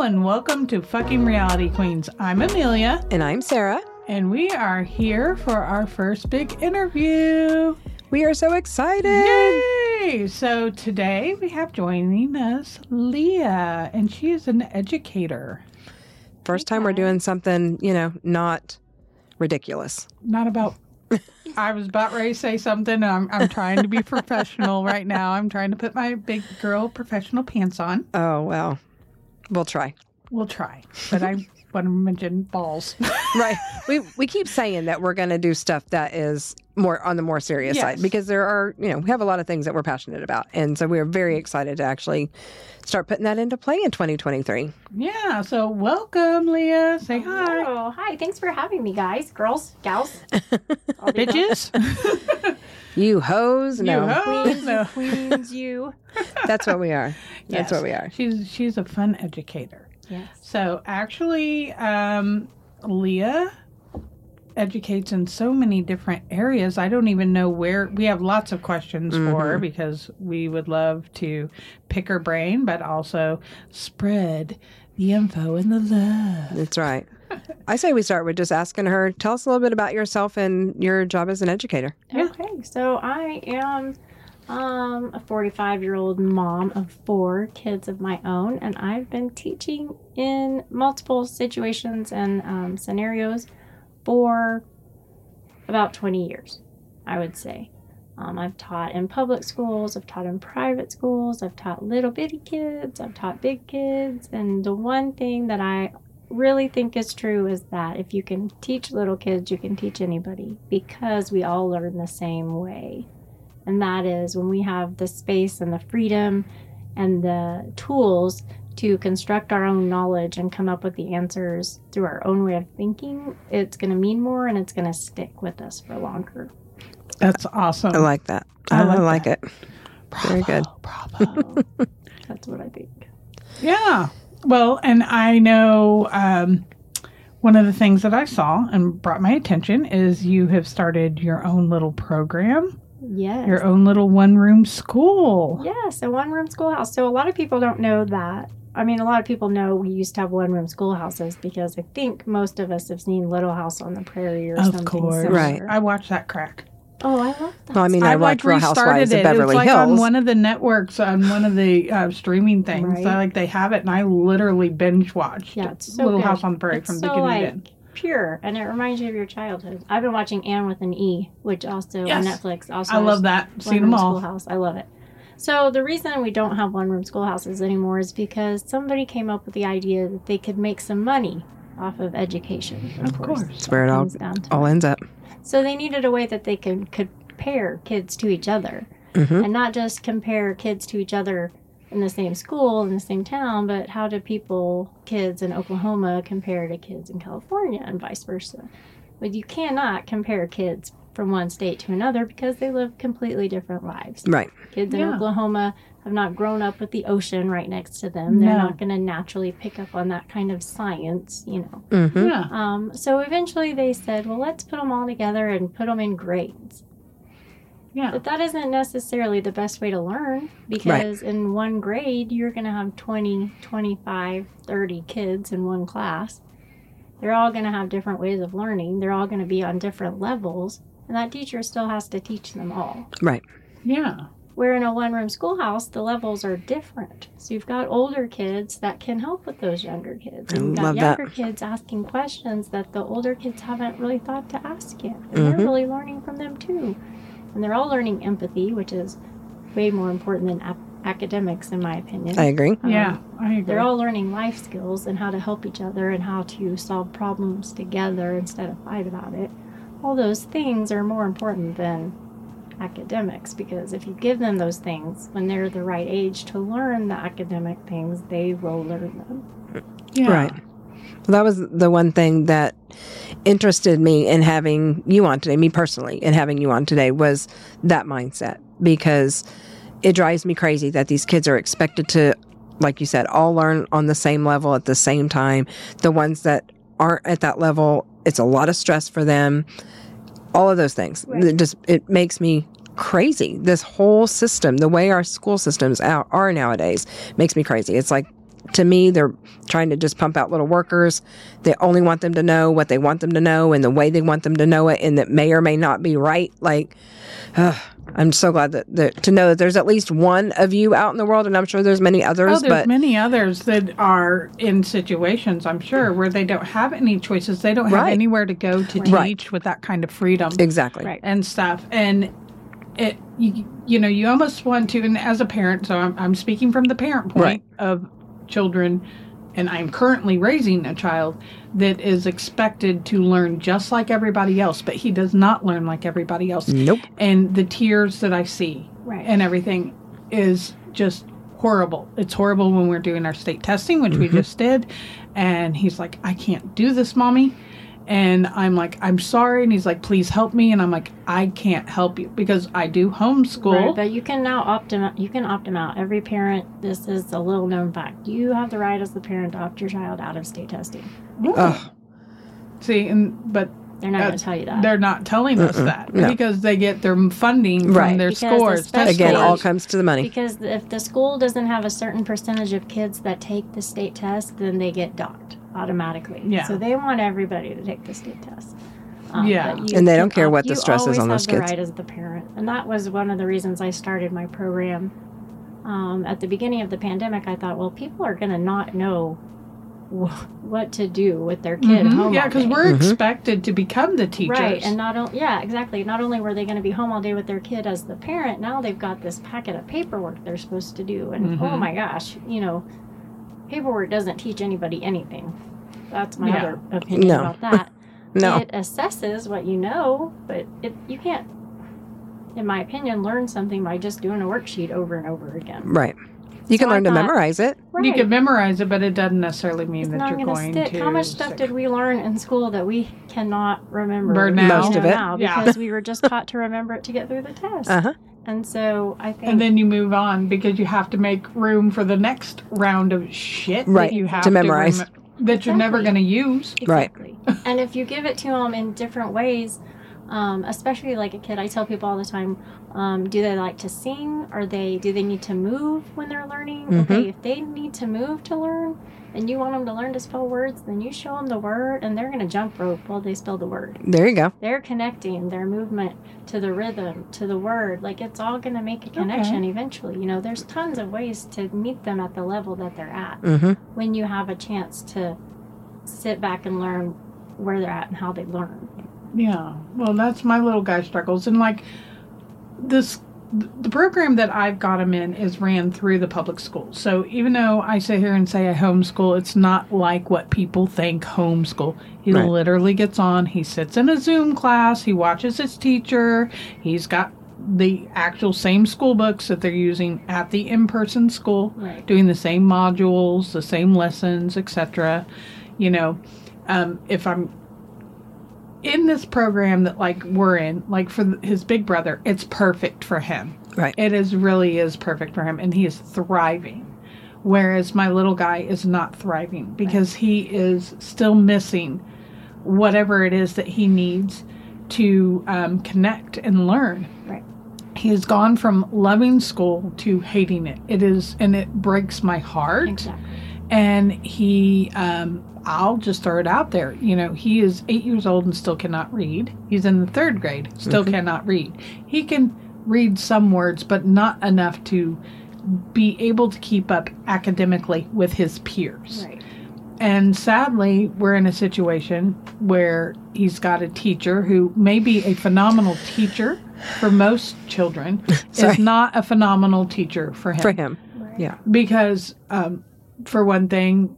and welcome to Fucking Reality Queens. I'm Amelia, And I'm Sarah. and we are here for our first big interview. We are so excited. Yay! So today we have joining us Lea, and she is an educator. First time we're doing something, you know, not ridiculous. Not about. I was about ready to say something, and I'm, I'm trying to be professional right now. I'm trying to put my big girl professional pants on. Oh, well, we'll try. We'll try, but I want to mention balls. Right. we we keep saying that we're going to do stuff that is more on the more serious Yes. side because there are, you know, we have a lot of things that we're passionate about. And so we're very excited to actually start putting that into play in 2023. yeah. So welcome, Lea. Say hi, Oh, hi. Thanks for having me, guys, girls, gals, all bitches. You hoes? You No. hoes. Queens, No. queens, you. That's what we are. Yes. That's what we are. She's she's a fun educator. Yes. So actually, um, Lea educates in so many different areas. I don't even know where. We have lots of questions for her because we would love to pick her brain, but also spread the info and the love. That's right. I say we start with just asking her, tell us a little bit about yourself and your job as an educator. Okay. So I am um, a 45 year old mom of four kids of my own, and I've been teaching in multiple situations and um, scenarios for about 20 years, I would say. Um, I've taught in public schools, I've taught in private schools, I've taught little bitty kids, I've taught big kids, and the one thing that I really think is true is that if you can teach little kids, you can teach anybody because we all learn the same way. And that is when we have the space and the freedom and the tools to construct our own knowledge and come up with the answers through our own way of thinking, it's going to mean more and it's going to stick with us for longer. That's awesome. I like that. I I, like like, that. it. Very good. Bravo. That's what I think. Yeah. Well, and I know um, one of the things that I saw and brought my attention is you have started your own little program, Yes. your own little one room school. Yes, a one room schoolhouse. So a lot of people don't know that. I mean, a lot of people know we used to have one room schoolhouses because I think most of us have seen Little House on the Prairie or Of something course. similar. Right. I watched that crack. Oh, I love that. Well, I mean, I, watch Real Housewives of it. Beverly it's like Hills. on one of the networks on one of the uh, streaming things. Right. So, like they have it, and I literally binge watched. Yeah, it's so Little good. House on the Prairie It's from so, beginning like, to end. pure, and it reminds you of your childhood. I've been watching Anne with an E, which also Yes. on Netflix. Also, I love that. Seen them all. Schoolhouse. I love it. So the reason we don't have one room schoolhouses anymore is because somebody came up with the idea that they could make some money off of education. Of, Of course. That's where it all, Comes down to all ends up. So they needed a way that they could compare kids to each other hmm and not just compare kids to each other in the same school in the same town, but how do people, kids in Oklahoma, compare to kids in California and vice versa? But you cannot compare kids from one state to another because they live completely different lives. Right. Kids in Yeah. Oklahoma have not grown up with the ocean right next to them. They're No. not going to naturally pick up on that kind of science, you know. hmm Yeah. Um, so eventually they said, well, let's put them all together and put them in grades. Yeah. But that isn't necessarily the best way to learn because in one grade, you're going to have 20, 25, 30 kids in one class. They're all going to have different ways of learning. They're all going to be on different levels. And that teacher still has to teach them all. Right. Yeah. Where in a one room schoolhouse, the levels are different. So you've got older kids that can help with those younger kids. And you've got love that. younger kids asking questions that the older kids haven't really thought to ask yet. And Mhm. they're really learning from them too. And they're all learning empathy, which is way more important than ap- academics, in my opinion. I agree. Um, Yeah. I agree. They're all learning life skills and how to help each other and how to solve problems together instead of fight about it. All those things are more important than academics because if you give them those things when they're the right age to learn the academic things, they will learn them. yeah. Right. Well, that was the one thing that interested me in having you on today, me personally, in having you on today was that mindset because it drives me crazy that these kids are expected to, like you said, all learn on the same level at the same time. The ones that aren't at that level, it's a lot of stress for them. All of those things. Right. It just it makes me crazy. This whole system, the way our school systems are, are nowadays, makes me crazy. It's like to me, they're trying to just pump out little workers. They only want them to know what they want them to know and the way they want them to know it, and that may or may not be right. Like, uh, I'm so glad that, that to know that there's at least one of you out in the world, and I'm sure there's many others. Oh, there's but many others that are in situations, I'm sure, where they don't have any choices. They don't have Right. anywhere to go to Right. teach with that kind of freedom exactly, Right. and stuff. And it, you, you know, you almost want to, and as a parent, so I'm, I'm speaking from the parent point Right. of children, and I'm currently raising a child that is expected to learn just like everybody else, but he does not learn like everybody else. Nope. And the tears that I see Right. and everything is just horrible. It's horrible when we're doing our state testing, which we mm-hmm. just did. And he's like, I can't do this, mommy. And I'm like, I'm sorry. And he's like, please help me. And I'm like, I can't help you because I do homeschool. Right, but you can now opt them. You can opt them out. Every parent. This is a little known fact. You have the right as the parent to opt your child out of state testing. Ugh. See, and but They're not going to tell you that. they're not telling us that no. because they get their funding from Right. their Because the scores. special- test Again, all comes to the money. Because if the school doesn't have a certain percentage of kids that take the state test, then they get docked automatically. Yeah. So they want everybody to take the state test. Yeah. you And they don't care opt- what the stress is on those have the kids. right as the parent, and that was one of the reasons I started my program. Um, at the beginning of the pandemic, I thought, well, people are going to not know wh- what to do with their kid Mhm. home. Yeah, because we're Mhm. expected to become the teachers. Right, and not only yeah, exactly. Not only were they going to be home all day with their kid as the parent, now they've got this packet of paperwork they're supposed to do, and oh Mhm. my gosh, you know, paperwork doesn't teach anybody anything. That's my Yeah. other opinion No. about that. No. It assesses what you know, but it you can't, in my opinion, learn something by just doing a worksheet over and over again. Right. You can So I learn to memorize it. You can memorize it, but it doesn't necessarily mean It's that you're going going to stick. to. How much stuff stick- did we learn in school that we cannot remember? Burn now. Most of it. now Yeah. because we were just taught to remember it to get through the test. Uh huh. And so I think And then you move on because you have to make room for the next round of shit Right, that you have to memorize. rem- that you're never going to use. Right. And if you give it to them in different ways, um, especially like a kid, I tell people all the time, um, do they like to sing? Or they do they need to move when they're learning? Mhm. Okay, if they need to move to learn, and you want them to learn to spell words, then you show them the word, and they're going to jump rope while they spell the word. There you go. They're connecting their movement to the rhythm, to the word. Like it's all going to make a connection eventually. You know, there's tons of ways to meet them at the level that they're at Mm-hmm. when you have a chance to sit back and learn where they're at and how they learn. Yeah. Well, that's my little guy struggles. And like this, the program that I've got him in is ran through the public schools. So even though I sit here and say I homeschool, it's not like what people think homeschool. He Right. literally gets on, he sits in a Zoom class, he watches his teacher, he's got the actual same school books that they're using at the in-person school Right. doing the same modules the same lessons etc you know um, if i'm in this program that like we're in like for his big brother it's perfect for him Right. it is really is perfect for him and he is thriving whereas my little guy is not thriving because he is still missing whatever it is that he needs to um, connect and learn Right. he has gone from loving school to hating it it is and it breaks my heart Exactly. and he um i'll just throw it out there you know he is eight years old and still cannot read he's in the third grade still cannot read he can read some words but not enough to be able to keep up academically with his peers Right. and sadly, we're in a situation where he's got a teacher who may be a phenomenal teacher for most children, is not a phenomenal teacher for him. For him. Right. Yeah. Because, um, for one thing,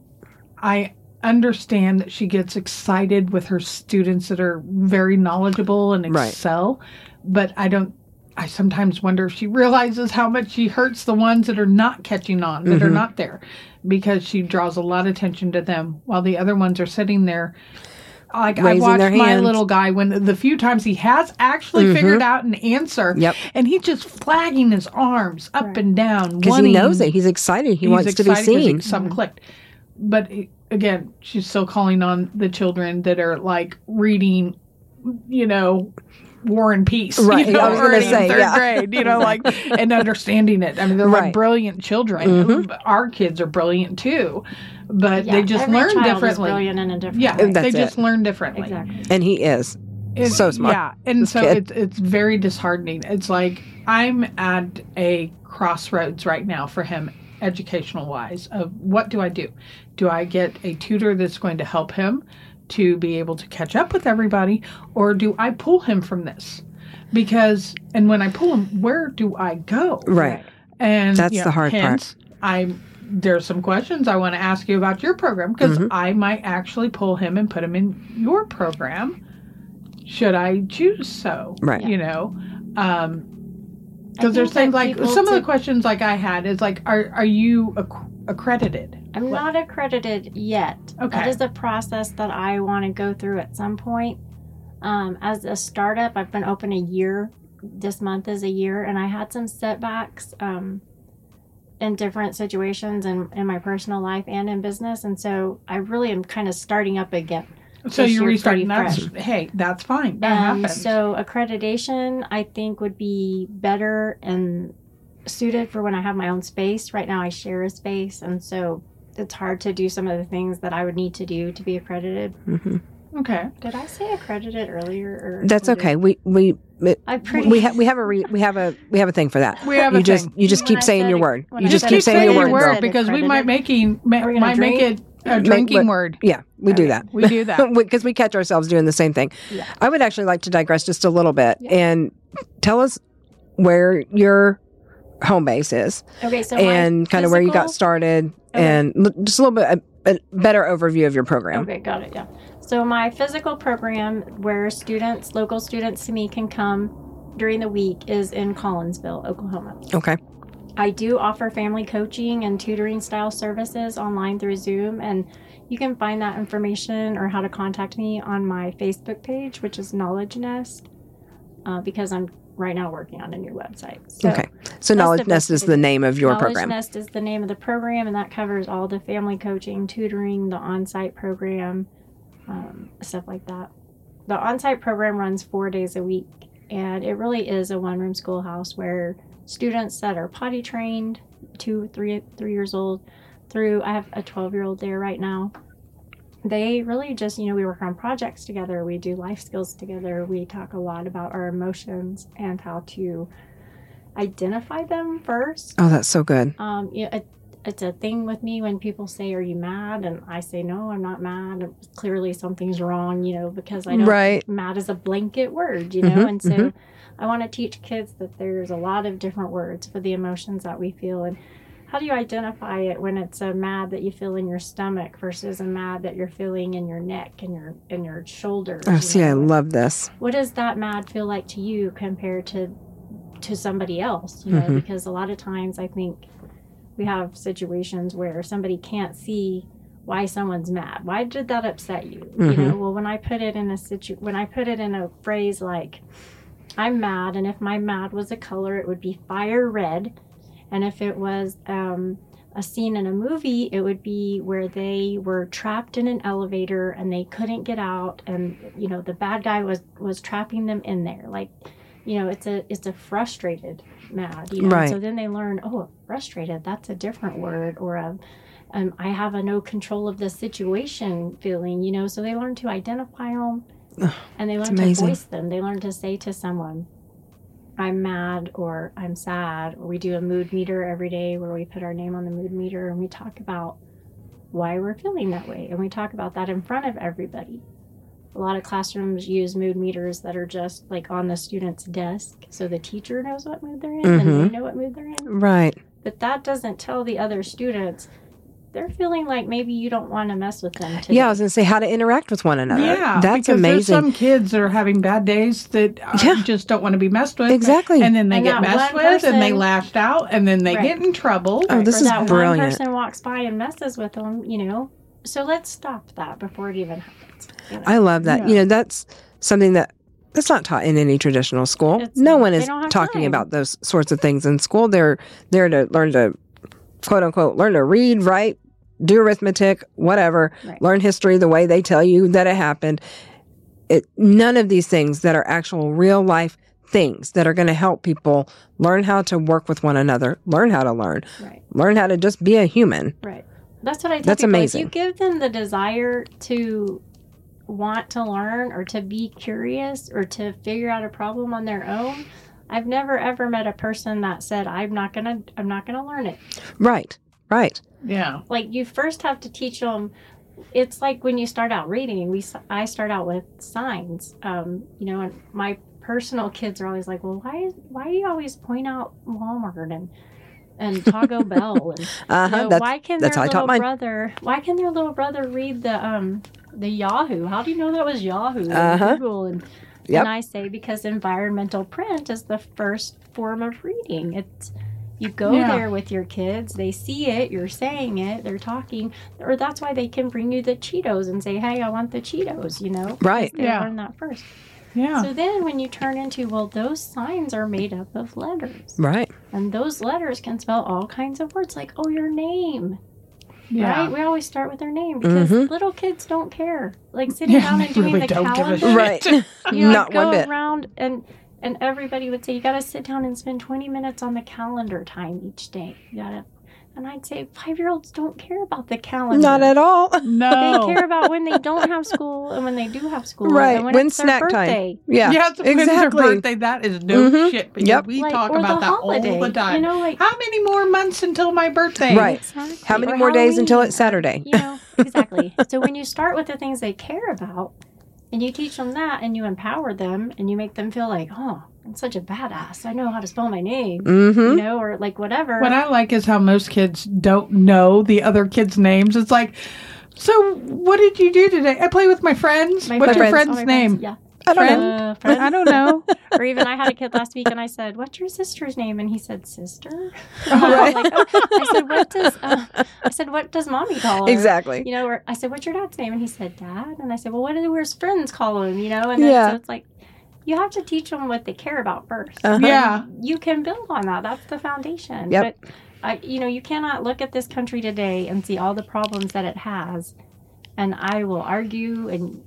I understand that she gets excited with her students that are very knowledgeable and Right. excel, but I don't. I sometimes wonder if she realizes how much she hurts the ones that are not catching on, that are Mm-hmm. not there, because she draws a lot of attention to them while the other ones are sitting there. Like I Raising watched my hands. little guy when the few times he has actually figured out an answer, Mm-hmm. Yep. and he's just flagging his arms up Right. and down Because he knows it. He's excited. He wants to be excited 'cause he- seen. Something clicked, but again, she's still calling on the children that are like reading, you know, War and Peace, Right, You know, I was gonna in say, third yeah. grade, you know, like and understanding it. I mean, they're Right. Mm-hmm. like brilliant children. Our kids are brilliant too, but Yeah, they just every learn child is differently. brilliant in a different Yeah, way. That's they just it. learn differently. exactly. And he is. It's- So smart. Yeah, and This so kid. it's it's very disheartening. It's like I'm at a crossroads right now for him, educational wise. Of what do I do? Do I get a tutor that's going to help him to be able to catch up with everybody, or do I pull him from this? Because and when I pull him, where do I go? Right. And That's the hard part. hence, I there's some questions I want to ask you about your program because Mm-hmm. I might actually pull him and put him in your program. Should I choose so? Right. You know, um, because there's things like some of the questions like I had is like, are are you acc- accredited? I'm What- not accredited yet. Okay. That is a process that I want to go through at some point. Um, as a startup, I've been open a year. This month is a year, and I had some setbacks um, in different situations in, in my personal life and in business. And so I really am kind of starting up again. So This you're restarting. pretty That's fresh. hey, that's fine. That And happens. so accreditation, I think, would be better and suited for when I have my own space. Right now, I share a space, and so it's hard to do some of the things that I would need to do to be accredited. hmm okay. Did I say accredited earlier? Or That's okay. did- We we it, I pretty. we have we have a re, we have a we have a thing for that. We have you a just thing. you just When keep I saying said your word. You I just keep keep saying saying your your word. word because we might making ma- Are we gonna might make it a drinking word. Yeah, we do that. We do that. because we catch ourselves doing the same thing. Yeah. I would actually like to digress just a little bit Yeah. and tell us where your home base is okay, so and kind of where you got started Okay. and l- just a little bit a, a better overview of your program. Okay, got it. Yeah. So my physical program, where students, local students to me, can come during the week, is in Collinsville, Oklahoma. Okay. I do offer family coaching and tutoring style services online through Zoom, and you can find that information or how to contact me on my Facebook page, which is Knowledge Nest, uh, because I'm right now working on a new website. So okay. So Knowledge Nest is the name of your Knowledge program. Nest is the name of the program, and that covers all the family coaching, tutoring, the on-site program, um, stuff like that. The on-site program runs four days a week, and it really is a one-room schoolhouse where students that are potty trained, two, three, three years old, through I have a 12-year-old there right now. They really just, you know, we work on projects together. We do life skills together. We talk a lot about our emotions and how to identify them first Oh, that's so good. um, yeah, it, it's a thing with me when people say, "Are you mad?" and I say, "No, I'm not mad." Clearly, something's wrong, you know, because I know Right. mad is a blanket word, you know, Mhm, and so mhm. I want to teach kids that there's a lot of different words for the emotions that we feel, and how do you identify it when it's a mad that you feel in your stomach versus a mad that you're feeling in your neck and your in your shoulders? Oh, you see, I love this. what does that mad feel like to you compared to to somebody else you know Mhm. because a lot of times i think we have situations where somebody can't see why someone's mad why did that upset you you Mhm. know well when i put it in a situ when i put it in a phrase like i'm mad and if my mad was a color it would be fire red and if it was um a scene in a movie, it would be where they were trapped in an elevator and they couldn't get out, and you know the bad guy was was trapping them in there. Like, you know, it's a it's a frustrated mad. You know? Right. So then they learn, oh, frustrated. That's a different word, or a um, I have a no control of the situation feeling. You know, so they learn to identify them, and they learn to voice them. They learn to say to someone, I'm mad or I'm sad, or we do a mood meter every day where we put our name on the mood meter and we talk about why we're feeling that way. And we talk about that in front of everybody. A lot of classrooms use mood meters that are just like on the student's desk so the teacher knows what mood they're in and Mhm. they know what mood they're in. Right. But that doesn't tell the other students they're feeling like maybe you don't want to mess with them today. Yeah, I was going to say how to interact with one another. Yeah, That's because there's amazing. some kids that are having bad days that uh, Yeah. just don't want to be messed with. Exactly. And then they And get messed one with, and they person- lashed out, and then they Right. get in trouble. Oh, this or is that brilliant. one person walks by and messes with them, you know. So let's stop that before it even happens. you know? I love that. Yeah. You know, that's something that that's not taught in any traditional school. It's no not. one is talking time. about those sorts of things in school. They're there to learn to quote unquote learn to read, write, do arithmetic, whatever, Right. learn history the way they tell you that it happened. it none of these things that are actual real life things that are going to help people learn how to work with one another, learn how to learn, Right. learn how to just be a human. Right. That's what I tell That's people. amazing. If you give them the desire to want to learn or to be curious or to figure out a problem on their own, I've never ever met a person that said, I'm not gonna I'm not gonna learn it. Right. Right. Yeah. Like you first have to teach them it's like when you start out reading we s- i start out with signs um, you know and my personal kids are always like well why is why do you always point out walmart and and taco bell and Uh you know, That's why can that's their how I taught little mine. brother why can their little brother read the um the yahoo how do you know that was yahoo and Uh-huh. google and Yep. and i say because environmental print is the first form of reading it's you go Yeah. there with your kids they see it you're saying it they're talking or that's why they can bring you the cheetos and say hey i want the cheetos you know Right. they Yeah. learn that first Yeah. so then when you turn into well those signs are made up of letters right. and those letters can spell all kinds of words like oh your name yeah. Right? We always start with their name because Mhm. little kids don't care. Like sitting Yeah, down and doing really the don't give a calendar. shit. Right. You know, Not go one bit. around and and everybody would say you got to sit down and spend 20 minutes on the calendar time each day. You got to and I'd say 5-year-olds don't care about the calendar. Not at all. No. They care about when they don't have school and when they do have school. Right. And when When's it's their snack time? birthday. Yeah. Yeah, it's when's their exactly. birthday. That is no Mhm. shit. Because Yep. we Like, talk about that holiday. all the time. You know, like How many more months until my birthday? Right. Exactly. How many Or more days until it's Saturday? you know exactly so when you start with the things they care about and you teach them that and you empower them and you make them feel like oh i'm such a badass i know how to spell my name you Mm-hmm. know or like whatever What I like is how most kids don't know the other kids' names. It's like, so what did you do today? I play with my friends. My What's your friends. Oh, name? friends, yeah I don't Friend? know. uh, friends. I don't know. or even i had a kid last week and i said what's your sister's name and he said sister Right. like, oh. i said what does uh, i said what does mommy call him?" Exactly. you know, or I said, "What's your dad's name?" And he said, "Dad." And I said, "Well, what do his friends call him?" You know, and then, Yeah. so it's like you have to teach them what they care about 1st Uh-huh. Yeah. you can build on that. That's the foundation. Yep. But I, you know, you cannot look at this country today and see all the problems that it has, and I will argue and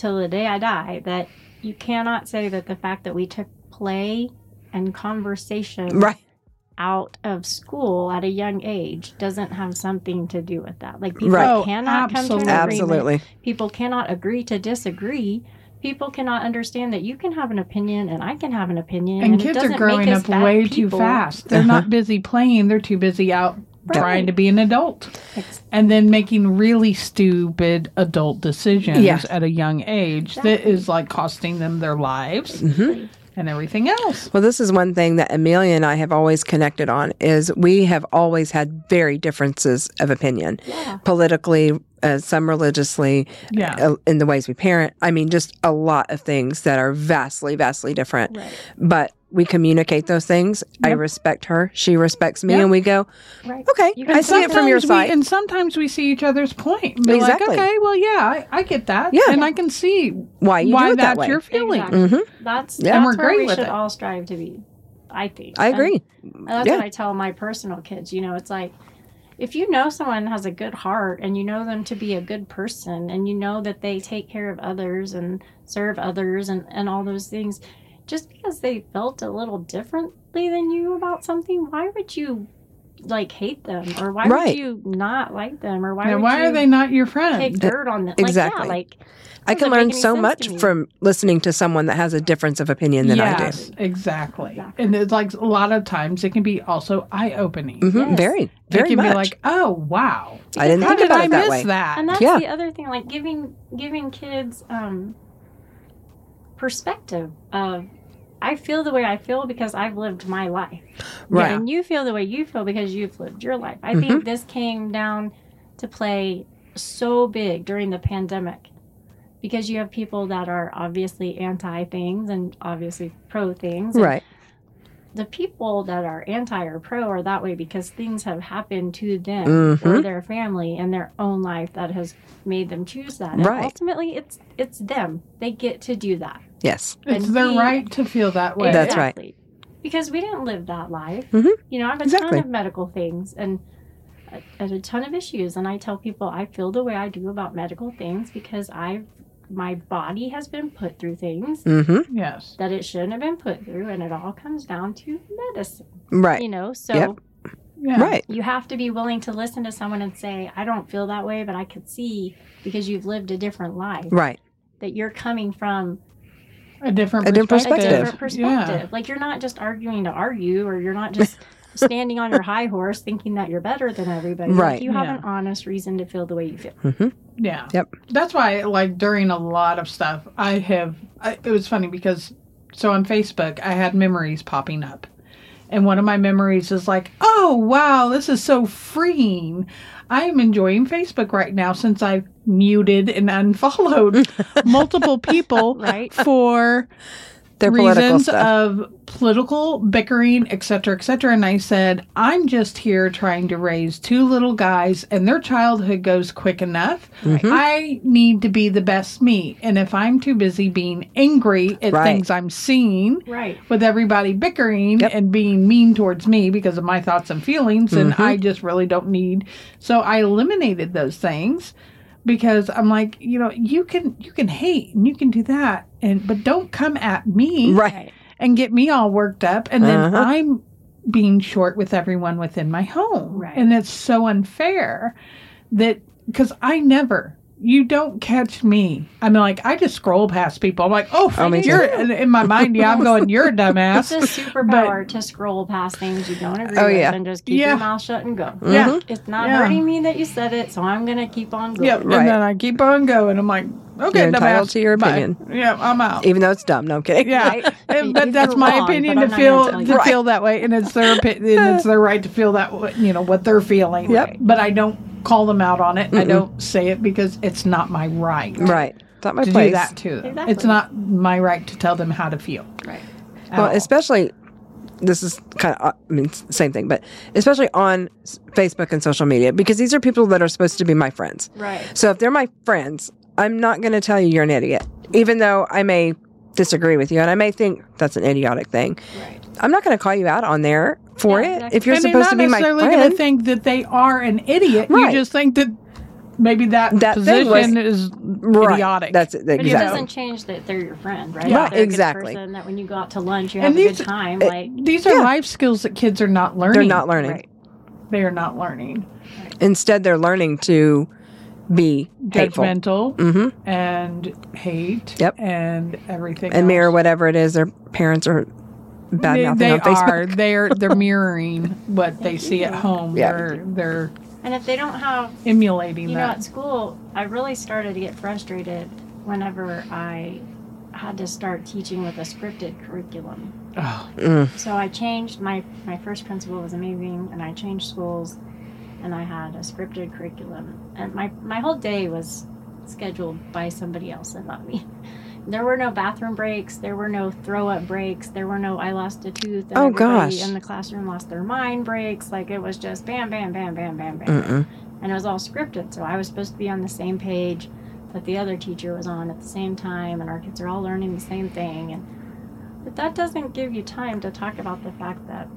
till the day I die that you cannot say that the fact that we took play and conversation Right. out of school at a young age doesn't have something to do with that. Like people Right. Oh, cannot come to an absolutely. People cannot agree to disagree. People cannot understand that you can have an opinion and I can have an opinion. And it kids are growing up bad way too fast. They're Uh-huh. not busy playing. They're too busy out trying to be an adult. And then making really stupid adult decisions Yeah. at a young age that Exactly. is like costing them their lives Mm-hmm. and everything else. Well, this is one thing that Amelia and I have always connected on is we have always had very differences of opinion, Yeah. politically, uh, some religiously, Yeah. uh, in the ways we parent. I mean, just a lot of things that are vastly, vastly different. Right. But we communicate those things. I respect her. She respects me, Yep. and we go, Right. okay, You can I see it from your Sometimes we- side. and sometimes we see each other's point. and Be Exactly. like, okay, well, yeah, I, I get that. Yeah. And I can see Why you why do it that that's way? your feeling. Exactly. hmm That's, Yeah. that's And we're where great we with should it. all strive to be, I think. I And- agree. And that's Yeah. what I tell my personal kids. You know, it's like if you know someone has a good heart and you know them to be a good person and you know that they take care of others and serve others and, and all those things, just because they felt a little differently than you about something, why would you like hate them or why Right. would you not like them or why Now, would why you are they not your kick friend? dirt on them? Exactly. Like, yeah, like I can learn so much from listening to someone that has a difference of opinion than yes, I do. exactly. Exactly. And it's like a lot of times it can be also eye opening. I do. hmm Yes. Very, very it can much. be like, oh wow, I didn't how think did about I it that miss way. that? and that's Yeah. the other thing like giving giving kids um perspective of i feel the way i feel because i've lived my life Right. and you feel the way you feel because you've lived your life i Mm-hmm. think this came down to play so big during the pandemic because you have people that are obviously anti things and obviously pro things right. the people that are anti or pro are that way because things have happened to them Mhm. or their family and their own life that has made them choose that. And Right. ultimately, it's it's them. They get to do that. Yes. it's and their we- right to feel that way. That's right. Because we didn't live that life. Mhm. You know, I have a Exactly. ton of medical things and a, and a ton of issues, and I tell people I feel the way I do about medical things because I've my body has been put through things Mm-hmm. Yes. that it shouldn't have been put through, and it all comes down to medicine. Right. You know, so Yep. Yeah. Right. you have to be willing to listen to someone and say, I don't feel that way, but I could see because you've lived a different life Right. that you're coming from A different A different a Perspective. different perspective. Like you're not just arguing to argue, or you're not just standing on your high horse thinking that you're better than everybody. Like, Right. you have Yeah. an honest reason to feel the way you feel. Mm-hmm. Yeah. Yep. That's why, like, during a lot of stuff, I have. I, it was funny because, so on Facebook, I had memories popping up. And one of my memories is like, oh, wow, this is so freeing. I am enjoying Facebook right now since I've muted and unfollowed multiple people Right. for Their political reasons stuff. of political bickering, et cetera, et cetera. And I said, I'm just here trying to raise two little guys, and their childhood goes quick enough. Mm-hmm. I need to be the best me. And if I'm too busy being angry at Right. things I'm seeing, Right. with everybody bickering Yep. and being mean towards me because of my thoughts and feelings, and Mm-hmm. I just really don't need. So I eliminated those things because I'm like, you know, you can you can hate and you can do that, and but don't come at me right. Right. and get me all worked up, and then Uh-huh. I'm being short with everyone within my home, Right. and it's so unfair that because I never. You don't catch me. I'm like, I just scroll past people. I'm like, oh, Oh, you're in, in my mind. Yeah, I'm going, you're a dumbass. It's a superpower to scroll past things you don't agree Oh, with yeah. and just keep Yeah. your mouth shut and go. Mm-hmm. Yeah. It's not Yeah. hurting me that you said it, so I'm gonna keep on going. Yep. Right. And then I keep on going. I'm like, okay, You're entitled dumbass, to your bye. opinion. Yeah, I'm out. Even though it's dumb. No I'm kidding. Yeah, Right. And- but that's my wrong, opinion to feel gonna tell to you. feel that way, and it's their opinion. it's their right to feel that way, you know what they're feeling. Yep. But I don't call them out on it. I don't say it because it's not my right. Right. It's not my To place. do that to them. Exactly. It's not my right to tell them how to feel. Right. Well, all. especially this is kind of I mean same thing, but especially on Facebook and social media because these are people that are supposed to be my friends. Right. So if they're my friends, I'm not going to tell you you're an idiot, even though I may disagree with you and I may think that's an idiotic thing. Right. I'm not going to call you out on there for Yeah, it exactly. if you're and they're supposed to be my necessarily friend. going to think that they are an idiot. Right. You just think that maybe that, That thing was- position is right. idiotic. That's it. But it doesn't change that they're your friend, right? Right, They're a good exactly. person that when you go out to lunch, you And have a these- good time. it- like These are Yeah. life skills that kids are not learning. They're not learning. Right. They are not learning. Instead, they're learning to be hateful Judgmental Mhm. and hate. Yep. And everything. and mirror whatever it is their parents are bad They, mouthing they on Facebook. are. They're they're mirroring what they see at home. Yeah. They're they're And if they don't have, emulating you know, at school, I really started to get frustrated whenever I had to start teaching with a scripted curriculum. oh, Mm. So I changed my my first principal was amazing, and I changed schools, and I had a scripted curriculum, and my my whole day was scheduled by somebody else and not me. There were no bathroom breaks. There were no throw up breaks. There were no I lost a tooth. And Oh, gosh. In the classroom lost their mind breaks. Like it was just bam, bam, bam, bam, bam, bam, Mm-mm. and it was all scripted. So I was supposed to be on the same page that the other teacher was on at the same time, and our kids are all learning the same thing. And but that doesn't give you time to talk about the fact that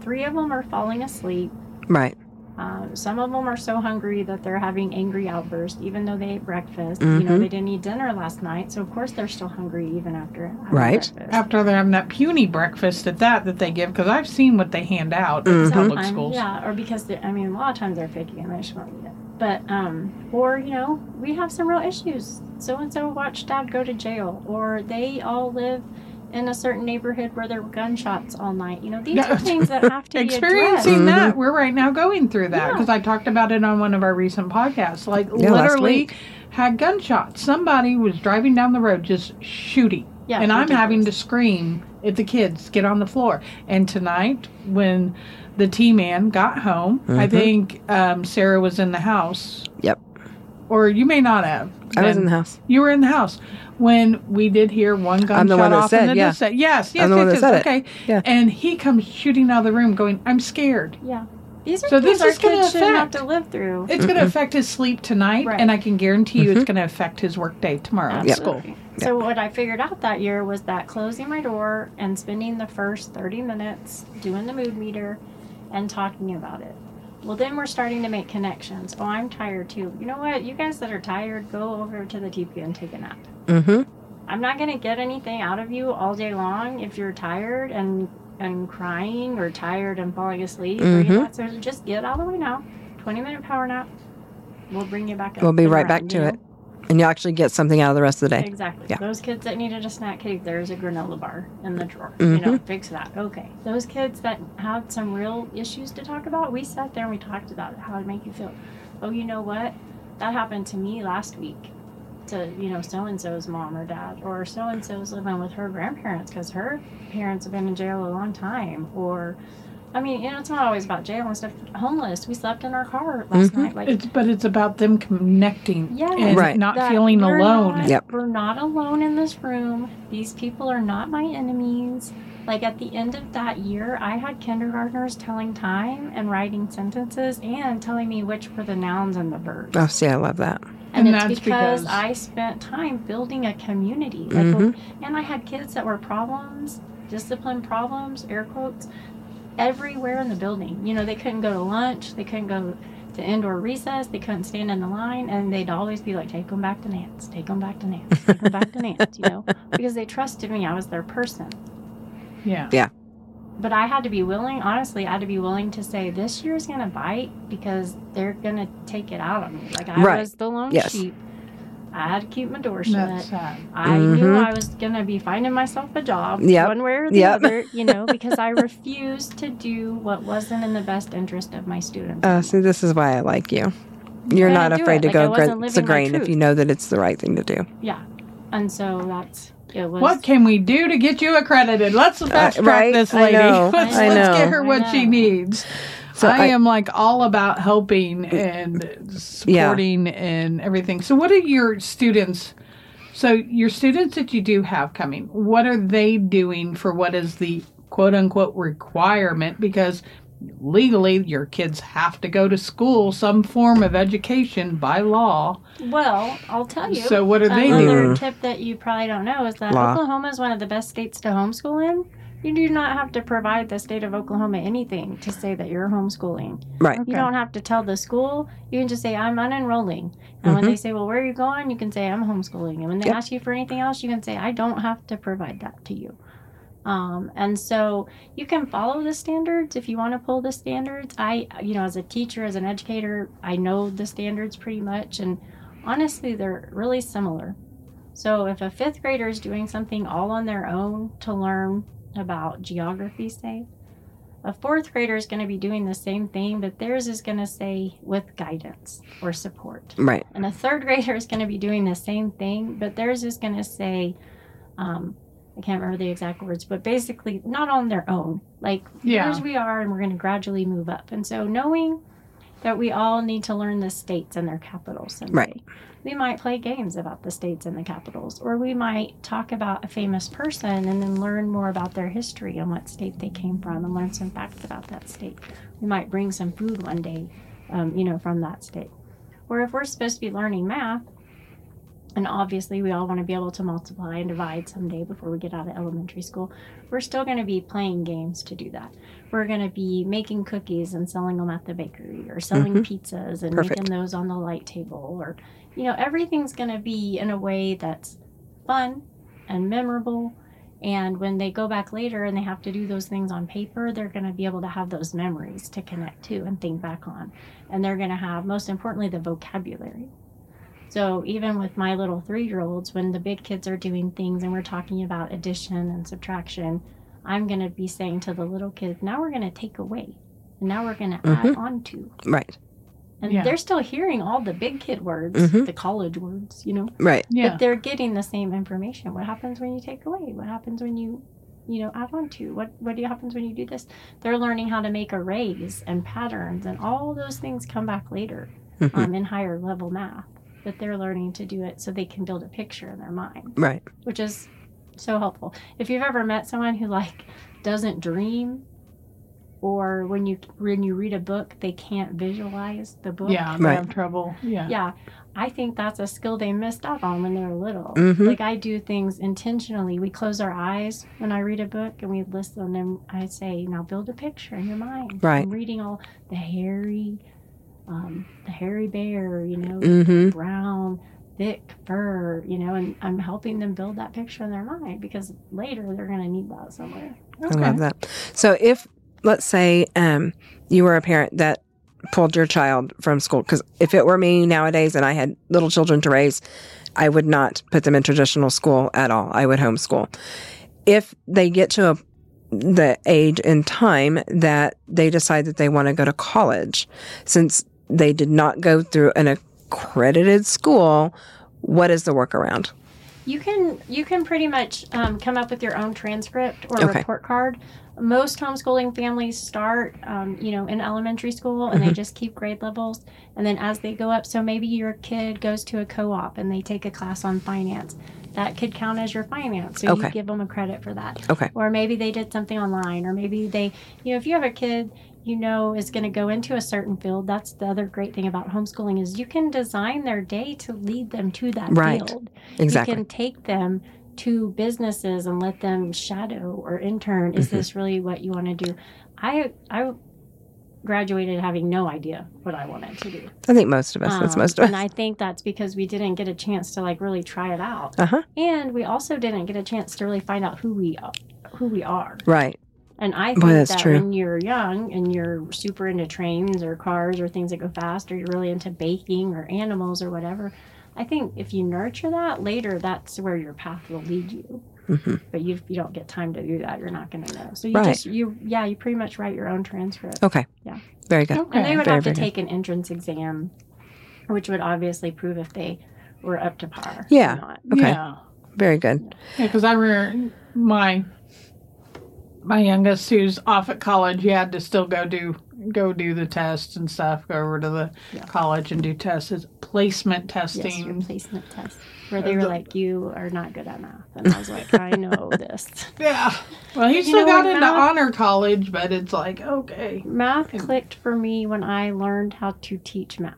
three of them are falling asleep. Right. Um, some of them are so hungry that they're having angry outbursts, even though they ate breakfast. You know, Mhm. they didn't eat dinner last night, so of course they're still hungry even after having Right. breakfast. after they're having that puny breakfast at that that they give because I've seen what they hand out in Mhm. public schools. Yeah, or because they, I mean, a lot of times they're faking and they just won't eat it. But um, or you know, we have some real issues. So and so watched dad go to jail, or they all live in a certain neighborhood where there were gunshots all night. You know, these are things that have to be addressed. Experiencing Mhm. that, we're right now going through that Yeah. because I talked about it on one of our recent podcasts. Like Yeah, literally had gunshots. Somebody was driving down the road just shooting. Yeah, and I'm having to scream at the kids get on the floor. And tonight, when the T man got home, I Mhm. think um, Sarah was in the house, Yep. or you may not have. I was in the house. You were in the house when we did hear one gunshot I'm the one that off said, in the yeah. distance. Yes, yes, I'm the yes, one that yes, said it. okay. Yeah. And he comes shooting out of the room, going, "I'm scared." Yeah, these are So things this our is gonna kids shouldn't have affect- to live through. It's going to affect his sleep tonight, Right. and I can guarantee you, it's Mhm. going to affect his workday tomorrow at school. Absolutely. So what I figured out that year was that closing my door and spending the first 30 minutes doing the mood meter and talking about it Well, then we're starting to make connections. Oh, I'm tired too. You know what? You guys that are tired, go over to the teepee and take a nap. Mm-hmm. I'm not going to get anything out of you all day long if you're tired and and crying or tired and falling asleep. Or Mhm. you're not, so just get out of the way now. 20 minute power nap. We'll bring you back up. We'll be right back to you it. And you actually get something out of the rest of the day. Exactly. Yeah. Those kids that needed a snack cake, there's a granola bar in the drawer. Mm-hmm. You know, fix that. Okay. Those kids that had some real issues to talk about, we sat there and we talked about how to make you feel. Oh, you know what? That happened to me last week. To you know, so and so's mom or dad, or so and so's living with her grandparents because her parents have been in jail a long time, or. I mean, you know, it's not always about jail and stuff. Homeless. We slept in our car last Mhm. night. Like, It's but it's about them connecting Yeah. and Right. not feeling we're alone. Not, Yep. We're not alone in this room. These people are not my enemies. Like at the end of that year, I had kindergartners telling time and writing sentences and telling me which were the nouns and the verbs. Oh, see, I love that. And, And it's because, because- I spent time building a community. Like, Mhm. and I had kids that were problems, discipline problems, air quotes, everywhere in the building. You know, they couldn't go to lunch, they couldn't go to indoor recess, they couldn't stand in the line, and they'd always be like, "Take them back to Nance, take them back to Nance, take them back to Nance," you know, because they trusted me. I was their person. Yeah. Yeah. But I had to be willing, honestly, I had to be willing to say, this year's going to bite because they're going to take it out on me. Like, I Right. was the lone Yes. sheep. I had to keep my door shut. That's sad. I knew Mhm. I was going to be finding myself a job Yep. one way or the Yep. other, you know, because I refused to do what wasn't in the best interest of my students. Uh, see, this is why I like you. You're not afraid it. to Like, go wasn't against the grain if you know that it's the right thing to do. yeah. And so that's, it was. What can we do to get you accredited? Let's fast track Uh, right? this I lady. know. Let's, I let's get her what she needs. So I, I- am like all about helping and supporting and everything. So, what are your students? So, your students that you do have coming, what are they doing for what is the quote unquote requirement? Because legally, your kids have to go to school, some form of education by law. Well, I'll tell you. So, what are they Another doing? Mm. tip that you probably don't know is that Law. Oklahoma is one of the best states to homeschool in. You do not have to provide the state of Oklahoma anything to say that you're homeschooling. Right. You Okay. don't have to tell the school. You can just say, I'm unenrolling. And when Mhm. they say, Well, where are you going? You can say, I'm homeschooling. And when they Yep. ask you for anything else, you can say, I don't have to provide that to you. Um, and so you can follow the standards if you want to pull the standards. I, you know, as a teacher, as an educator, I know the standards pretty much. And honestly, they're really similar. So if a fifth grader is doing something all on their own to learn about geography, say, a fourth grader is going to be doing the same thing, but theirs is going to say with guidance or support. Right. And a third grader is going to be doing the same thing, but theirs is going to say, um, I can't remember the exact words, but basically not on their own. Like, Yeah. here's we are, and we're going to gradually move up. And so knowing that we all need to learn the states and their capitals someday. Right. We might play games about the states and the capitals, or we might talk about a famous person and then learn more about their history and what state they came from and learn some facts about that state. We might bring some food one day, um, you know, from that state. Or if we're supposed to be learning math, and obviously we all want to be able to multiply and divide someday before we get out of elementary school, we're still going to be playing games to do that. We're going to be making cookies and selling them at the bakery or selling mm-hmm. pizzas and Perfect. making those on the light table or you know everything's going to be in a way that's fun and memorable. And when they go back later and they have to do those things on paper they're going to be able to have those memories to connect to and think back on. And they're going to have most importantly the vocabulary so even with my little three-year-olds when the big kids are doing things and we're talking about addition and subtraction i'm going to be saying to the little kids now we're going to take away and now we're going to add on to Right. and Yeah. they're still hearing all the big kid words, Mhm. the college words, you know. Right. Yeah. But they're getting the same information. What happens when you take away? What happens when you, you know, add on to? What what happens when you do this? They're learning how to make arrays and patterns, and all those things come back later Mhm. um, in higher level math. But they're learning to do it so they can build a picture in their mind, Right. which is so helpful. If you've ever met someone who like doesn't dream or when you when you read a book they can't visualize the book Yeah, they Right. have trouble. Yeah. yeah i think that's a skill they missed out on when they were little Mhm. like i do things intentionally we close our eyes when i read a book and we listen and i say now build a picture in your mind Right. i'm reading all the hairy um, the hairy bear you know Mm-hmm. brown thick fur you know and i'm helping them build that picture in their mind because later they're going to need that somewhere I love that. So if let's say um, you were a parent that pulled your child from school, because if it were me nowadays and I had little children to raise, I would not put them in traditional school at all. I would homeschool. If they get to a the age and time that they decide that they want to go to college, since they did not go through an accredited school, what is the workaround? You can you can pretty much um, come up with your own transcript or Okay. report card. Most homeschooling families start, um, you know, in elementary school and Mm-hmm. they just keep grade levels, and then as they go up, so maybe your kid goes to a co-op and they take a class on finance. That could count as your finance, so Okay. you give them a credit for that. Okay. Or maybe they did something online, or maybe they, you know, if you have a kid you know is going to go into a certain field, that's the other great thing about homeschooling is you can design their day to lead them to that Right. field Exactly. you can take them to businesses and let them shadow or intern is Mm-hmm. this really what you want to do i i graduated having no idea what i wanted to do I think most of us. that's Um, most of us. and i think that's because we didn't get a chance to like really try it out Uh huh. and we also didn't get a chance to really find out who we are who we are Right. And I Boy, think that's that true. when you're young and you're super into trains or cars or things that go fast, or you're really into baking or animals or whatever, I think if you nurture that later, that's where your path will lead you. hmm But you, you don't get time to do that, you're not going to know. So you Right. just you yeah you pretty much write your own transcript. Okay. Yeah. Very good. Okay. And they would Very, have to very good. take an entrance exam, which would obviously prove if they were up to par. Yeah. Or not. Okay. Yeah. Very good. Yeah, because I remember my my youngest who's off at college, he had to still go do go do the tests and stuff. Go over to the Yeah. college and do tests. It's placement Yes, your placement test. Where they were the- like, "You are not good at math," and I was like, "I know this." yeah. Well, he still got into math- honor college, but it's like okay. Math clicked for me when I learned how to teach math.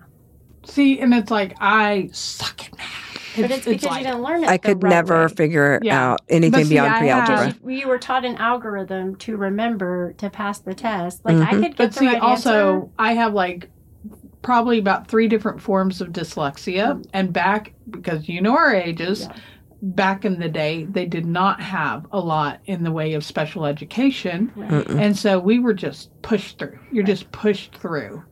See, and it's like I suck at math. But it's, because like, you didn't learn it. I could right never way. figure Yeah. out anything see, beyond pre-algebra. have- you, you were taught an algorithm to remember to pass the test. Like I Mhm. could get But the see, right also, answer. I have like probably about three different forms of dyslexia. And back, because you know our ages, Yeah. back in the day, they did not have a lot in the way of special education. Right. And so we were just pushed through. You're just pushed through.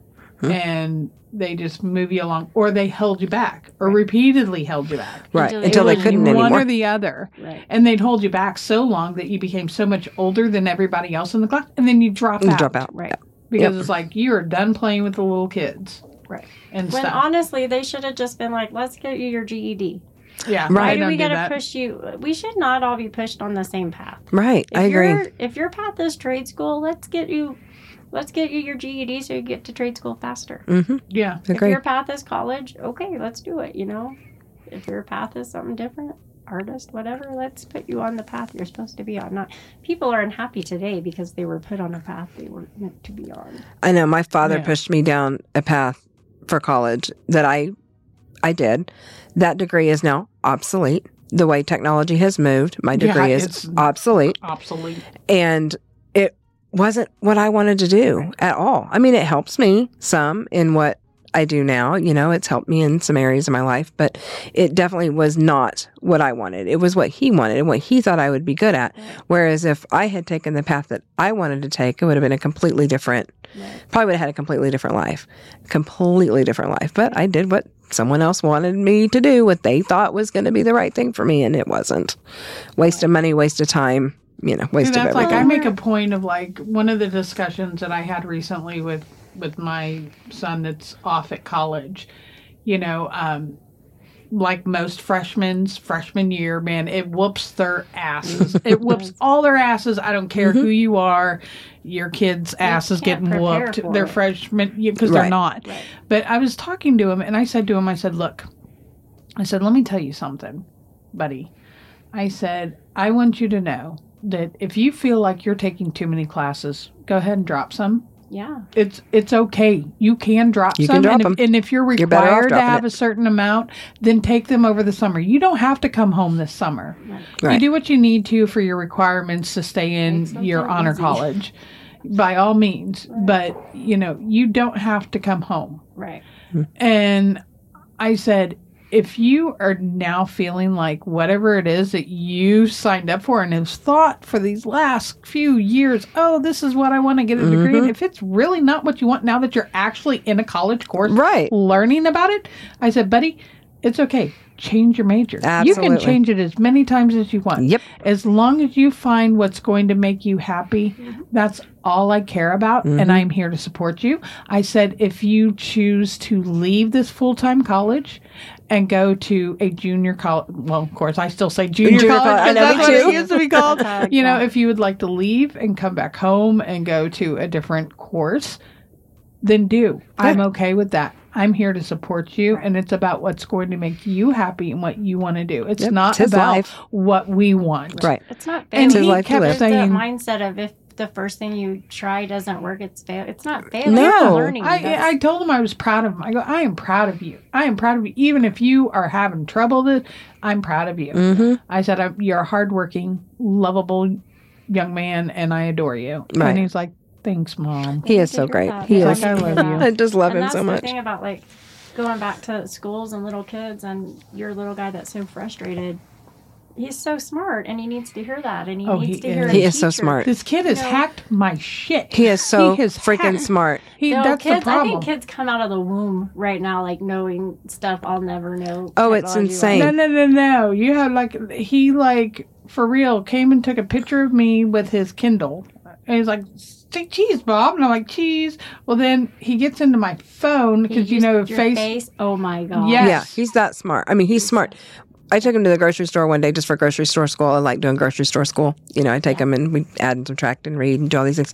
Hmm. And they just move you along, or they held you back, or repeatedly held you back. right. Until they Until they wouldn't couldn't anymore. One or the other. Right. And they'd hold you back so long that you became so much older than everybody else in the class, and then you drop You out. drop out. Right. because Yep. it's like you are done playing with the little kids Right. and When stuff. honestly, they should have just been like, "Let's get you your GED." yeah, Right. Why do we got to push you? We should not all be pushed on the same path. Right. If I agree. If your path is trade school, let's get you, let's get you your GED so you get to trade school faster. Mm-hmm. Yeah, If Agree. your path is college, okay, let's do it. You know, if your path is something different, artist, whatever, let's put you on the path you're supposed to be on. Not people are unhappy today because they were put on a path they weren't meant to be on. I know my father Yeah. pushed me down a path for college that I I did. That degree is now obsolete. The way technology has moved, my Yeah, degree is obsolete obsolete. and it wasn't what I wanted to do at all. I mean, it helps me some in what I do now. You know, it's helped me in some areas of my life, but it definitely was not what I wanted. It was what he wanted and what he thought I would be good at. Whereas if I had taken the path that I wanted to take, it would have been a completely different, probably would have had a completely different life, completely different life. But I did what someone else wanted me to do, what they thought was going to be the right thing for me, and it wasn't. Waste of money, waste of time, you know, waste See, of that's like. I make a point of like one of the discussions that I had recently with with my son that's off at college. You know, um, like most freshmen's freshman year, man, it whoops their asses. it whoops all their asses. I don't care Mm-hmm. who you are. Your kid's asses getting whooped. for They're it. freshmen because Right. they're not. Right. But I was talking to him and I said to him, I said, Look, I said, let me tell you something, buddy. I said, I want you to know that if you feel like you're taking too many classes, go ahead and drop some. Yeah. It's it's okay. You can drop You some, can drop and, if, 'em. and if you're You're required to have it. a certain amount, then take them over the summer. You don't have to come home this summer. You do what you need to for your requirements to stay in your honor easy. college, by all means. But you know you don't have to come home. Right. Hmm. And I said, if you are now feeling like whatever it is that you signed up for and have thought for these last few years, oh, this is what I want to get a degree in, if it's really not what you want now that you're actually in a college course Right. learning about it, I said, buddy, it's okay. Change your major. You can change it as many times as you want. Yep. As long as you find what's going to make you happy, mm-hmm. that's all I care about, and mm-hmm. I'm here to support you. I said, if you choose to leave this full time college and go to a junior college, well, of course, I still say junior, Junior college. college, I 'cause know, that's what too. it used to be called. That's how I you know, if you would like to leave and come back home and go to a different course, then do. I'm okay with that. I'm here to support you, and it's about what's going to make you happy and what you want to do. It's Yep, not it's about life. what we want. Right. It's not And failing. he life kept saying, that mindset of if the first thing you try doesn't work, it's fail. It's not failing. No. It's learning. I, That's- I told him I was proud of him. I go, I am proud of you. I am proud of you. Even if you are having trouble with it, I'm proud of you. Mm-hmm. I said, I'm, You're a hardworking, lovable young man, and I adore you. Right. And he's like, Thanks, mom. He is so great. that. He Yeah, is. Like, I love you. I just love and him that's so the much. thing about like going back to schools and little kids and your little guy that's so frustrated. He's so smart, and he needs to hear that, and he Oh, needs he to hear. is. a He is so smart. This kid has No. hacked my shit. He is so He has freaking hacked- smart. He, No, that's kids, the problem. I think kids come out of the womb right now, like knowing stuff I'll never know. Oh, it's technology-wise. insane. No, no, no, no. You have like he like for real came and took a picture of me with his Kindle. And he's like, "Say cheese, Bob," and I'm like, "Cheese." Well, then he gets into my phone because you know your face. face. Oh my god. Yes. Yeah, he's that smart. I mean, he's smart. I took him to the grocery store one day just for grocery store school. I like doing grocery store school. You know, I take him and we add and subtract and read and do all these things.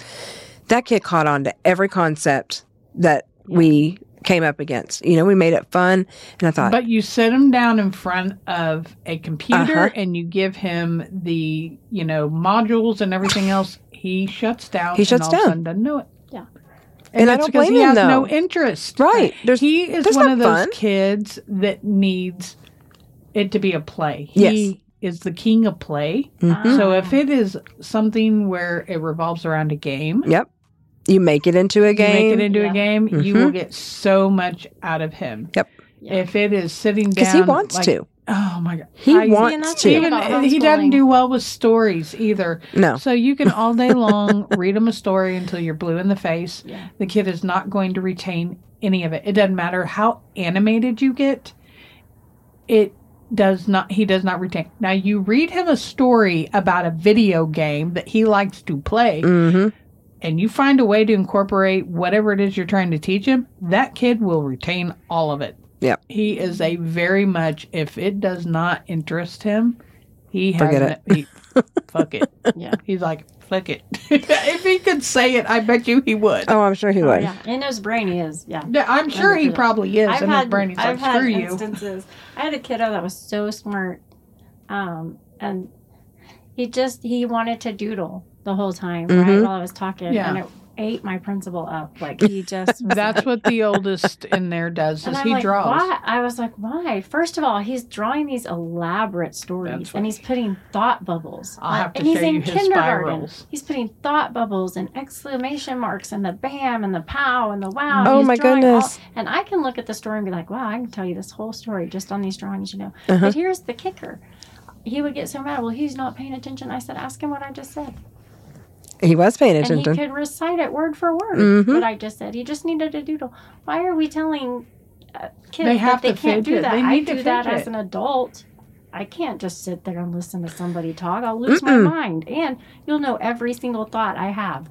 That kid caught on to every concept that we came up against. You know, we made it fun. And I thought, But you sit him down in front of a computer Uh-huh. and you give him the you know modules and everything else. He shuts down. He shuts and all Of a down. sudden doesn't know it. Yeah. And I it's don't blame he him, has no interest. Right. There's- he is one of those fun. kids that needs it to be a play. Yes. He is the king of play. Mhm. So if it is something where it revolves around a game, yep. You make it into a you game. make it into Yeah. a game, you will get so much out of him. Yep. Yeah. If it is sitting down, Because he wants like- to. Oh my god, He I- wants to. Even he doesn't do well with stories either. No. So you can all day long read him a story until you're blue in the face. Yeah. The kid is not going to retain any of it. It doesn't matter how animated you get. It does not he does not retain. Now you read him a story about a video game that he likes to play Mm-hmm. and you find a way to incorporate whatever it is you're trying to teach him, that kid will retain all of it. Yep. He is a very much if it does not interest him, he has Forget it. He, fuck it. Yeah. He's like, fuck it. if he could say it, I bet you he would. Oh, I'm sure he Oh, would. yeah. In his brain, he is. Yeah. Yeah, I'm sure he probably is. I've and had, his brain, he's I've like, had screw you. instances. I had a kiddo that was so smart, um, and he just he wanted to doodle the whole time, right, Mhm. while I was talking, Yeah. and it ate my principal up. Like he just That's like- what the oldest in there does is he like, draws. Why? I was like, why? First of all, he's drawing these elaborate stories, and he's putting thought bubbles. I'll have to and he's in you his kindergarten. spirals. He's putting thought bubbles and exclamation marks and the bam and the pow and the wow. Oh, He's my drawing all- goodness. and I can look at the story and be like, wow, I can tell you this whole story just on these drawings, you know. Uh-huh. But here's the kicker. He would get so mad. Well, he's not paying attention. I said, ask him what I just said. He was paying And he could recite it word for word Mhm. what I just said. He just needed a doodle. Why are we telling uh, kids They have that they to can't do that? They I need to do that as an adult. I can't just sit there and listen to somebody talk. I'll lose my mind. And you'll know every single thought I have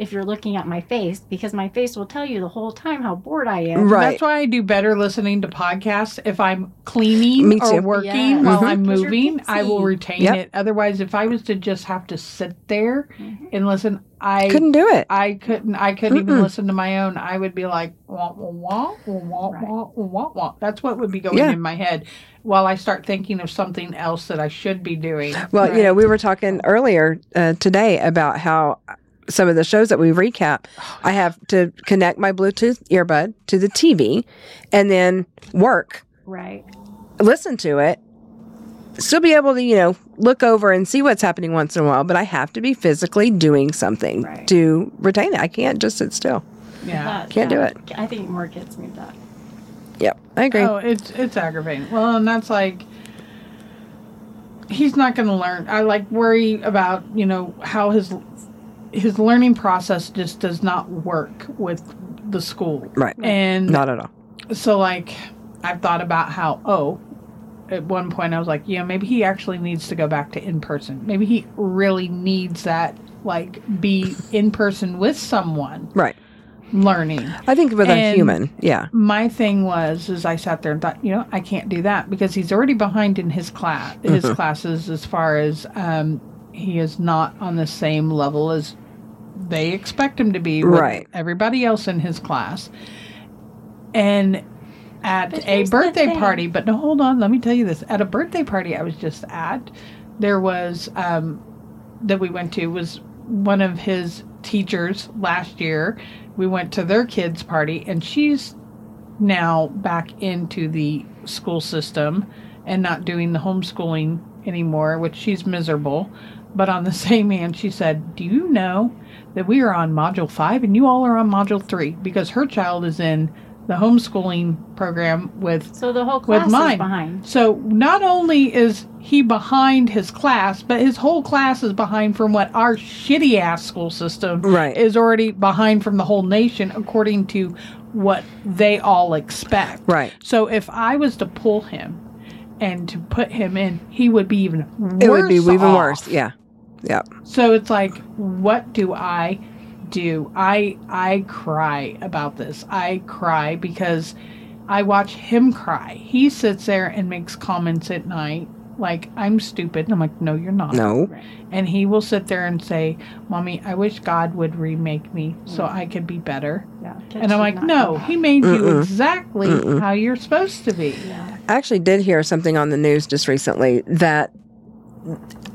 if you're looking at my face because my face will tell you the whole time how bored I am. Right. That's why I do better listening to podcasts if I'm cleaning Me or working Yes. while Mhm. I'm moving. I will retain Yep. it. Otherwise, if I was to just have to sit there Mhm. and listen, I Couldn't do it. I couldn't. I couldn't even Mm-mm. listen to my own. I would be like, wah, wah, wah, wah, wah, Right. wah, wah, wah. That's what would be going Yeah. in my head while I start thinking of something else that I should be doing. Well, you know, we were talking earlier uh, today about how some of the shows that we recap, oh, I have to connect my Bluetooth earbud to the TV and then work, Right. listen to it, still be able to, you know, look over and see what's happening once in a while, but I have to be physically doing something Right. to retain it. I can't just sit still. Yeah. That- Can't do it. I think more kids need that. Yep, I agree. Oh, it's it's aggravating. Well, and that's like he's not going to learn. I like worry about you know how his his learning process just does not work with the school, Right. and Not at all. so like I've thought about how oh at one point I was like yeah maybe he actually needs to go back to in person. Maybe he really needs that like be in person with someone Right. learning. I think with a human, yeah. my thing was is I sat there and thought, you know, I can't do that because he's already behind in his class, his Mm-hmm. classes as far as um, he is not on the same level as they expect him to be with Right. everybody else in his class. And at But a birthday party, but no, hold on, let me tell you this. At a birthday party I was just at, there was um, that we went to was one of his teachers last year. We went to their kids' party, and she's now back into the school system and not doing the homeschooling anymore, which she's miserable. But on the same hand, she said, Do you know that we are on module five and you all are on module three? Because her child is in the homeschooling program with So the whole with class mine. is behind. So not only is he behind his class, but his whole class is behind from what our shitty ass school system Right. is already behind from the whole nation, according to what they all expect. Right. So if I was to pull him and to put him in, he would be even worse. It would be even off. worse. Yeah. Yeah. So it's like, what do I do? I I cry about this. I cry because I watch him cry. He sits there and makes comments at night like I'm stupid. And I'm like, no, you're not. No. And he will sit there and say, "Mommy, I wish God would remake me so I could be better." Yeah. And I'm like, "No, do he made you Mm-mm. exactly Mm-mm. how you're supposed to be." Yeah. I actually did hear something on the news just recently that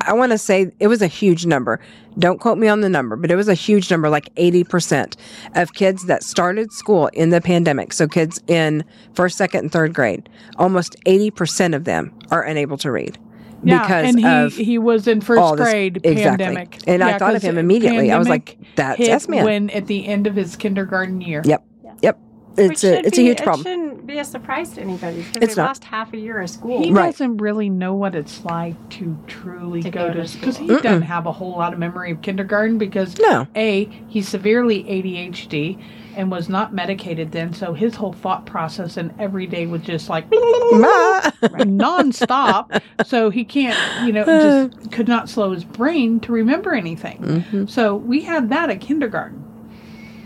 I want to say it was a huge number. Don't quote me on the number, but it was a huge number, like 80% of kids that started school in the pandemic. So kids in first, second, and third grade, almost 80% of them are unable to read. Yeah, because and he of he was in first all this- grade exactly. pandemic. And I thought of him immediately. I was like, pandemic that's hit S man. when at the end of his kindergarten year. Yep. Yep. Which It's a should it's a huge it problem. It shouldn't be a surprise to anybody because It's they not. lost half a year of school. He Right. doesn't really know what it's like to truly To go go to to because school. he doesn't have a whole lot of memory of kindergarten because No. a he's severely ADHD and was not medicated then, so his whole thought process and every day was just like Ma. nonstop. so he can't, you know, just could not slow his brain to remember anything. Mhm. So we had that at kindergarten.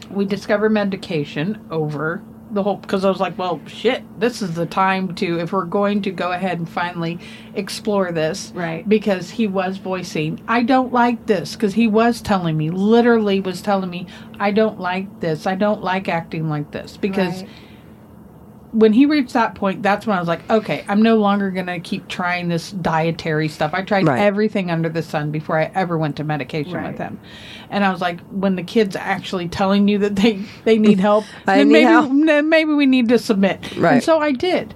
We discovered medication over the whole because I was like, well, shit, this is the time to if we're going to go ahead and finally explore this. Right. Because he was voicing, I don't like this. Because he was telling me, literally was telling me, I don't like this. I don't like acting like this. Because Right. When he reached that point, that's when I was like, okay, I'm no longer going to keep trying this dietary stuff. I tried Right. everything under the sun before I ever went to medication Right. with him. And I was like, when the kid's actually telling you that they, they need help, I then need maybe, help. then maybe we need to submit. Right. And so I did.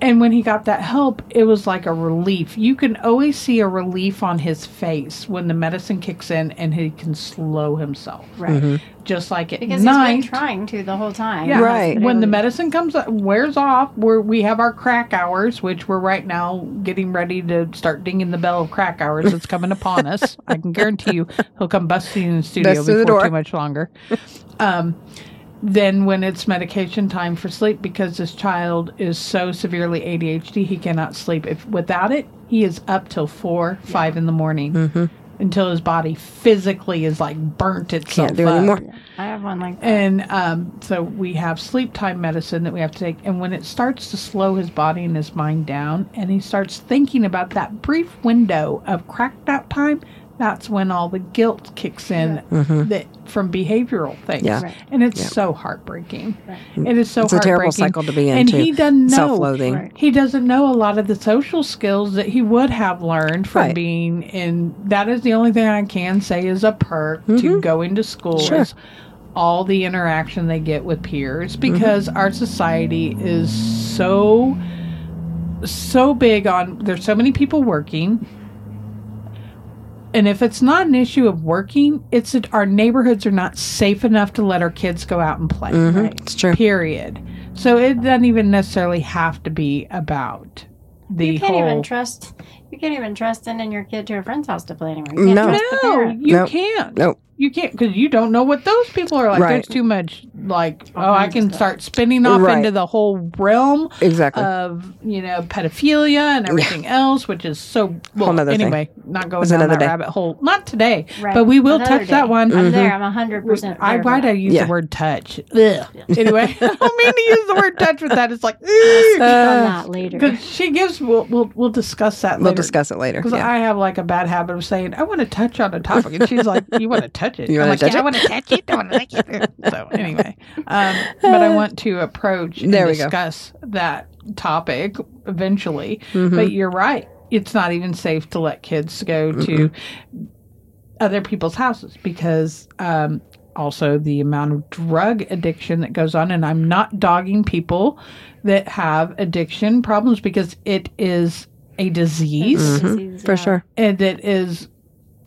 And when he got that help, it was like a relief. You can always see a relief on his face when the medicine kicks in and he can slow himself. Right. Mm-hmm. Just like it Because night. he's been trying to the whole time. Yeah. Right. But it When the medicine comes wears off, where we have our crack hours, which we're right now getting ready to start dinging the bell of crack hours. It's coming upon us. I can guarantee you, he'll come busting in the studio Bust through the before door. too much longer. Um, then when it's medication time for sleep, because this child is so severely ADHD, he cannot sleep. If without it, he is up till four, five in the morning. Mm-hmm. until his body physically is like burnt itself Can't do up. anymore. I have one like that. And um, so we have sleep time medicine that we have to take. And when it starts to slow his body and his mind down, and he starts thinking about that brief window of cracked out time, that's when all the guilt kicks in that from behavioral things. Mm-hmm. Yeah. Right. And it's Yeah. so heartbreaking. Right. It is so It's a terrible heartbreaking. cycle to be in, And too. he doesn't know. Self-loathing. Right. He doesn't know a lot of the social skills that he would have learned from Right. being in. That is the only thing I can say is a perk to going to school Mm-hmm. Sure. is all the interaction they get with peers because Mm-hmm. our society is so so big on there's so many people working and if it's not an issue of working it's that our neighborhoods are not safe enough to let our kids go out and play Mhm. It's true. period so it doesn't even necessarily have to be about the you can't whole even trust. You can't even trust sending your kid to a friend's house to play anymore. You can't No. trust no you Nope. can't No, you can't because you don't know what those people are like Right. there's too much like oh i can start spinning off Right. into the whole realm Exactly. of you know pedophilia and everything else, which is so. Well, nother thing. anyway, not going That's down another that day. rabbit hole. Not today, Right. but we will Another touch that one. I'm there. I'm hundred percent. I why do I use Yeah. the word touch? Ugh. Anyway, I don't mean to use the word touch with that. It's like Speak on Uh, that later. because she gives. We'll we'll, we'll discuss that. we'll later. Discuss it later. Because Yeah. I have like a bad habit of saying I want to touch on a topic, and she's like, "You want to touch it? You I'm like, touch yeah, it? I want to touch it. I want to like it." So anyway, um, but I want to approach and There we go. discuss that topic eventually. Mhm. But you're right; it's not even safe to let kids go to other people's houses because. Um, also, the amount of drug addiction that goes on, and I'm not dogging people that have addiction problems because it is a disease Mhm. For sure. and it is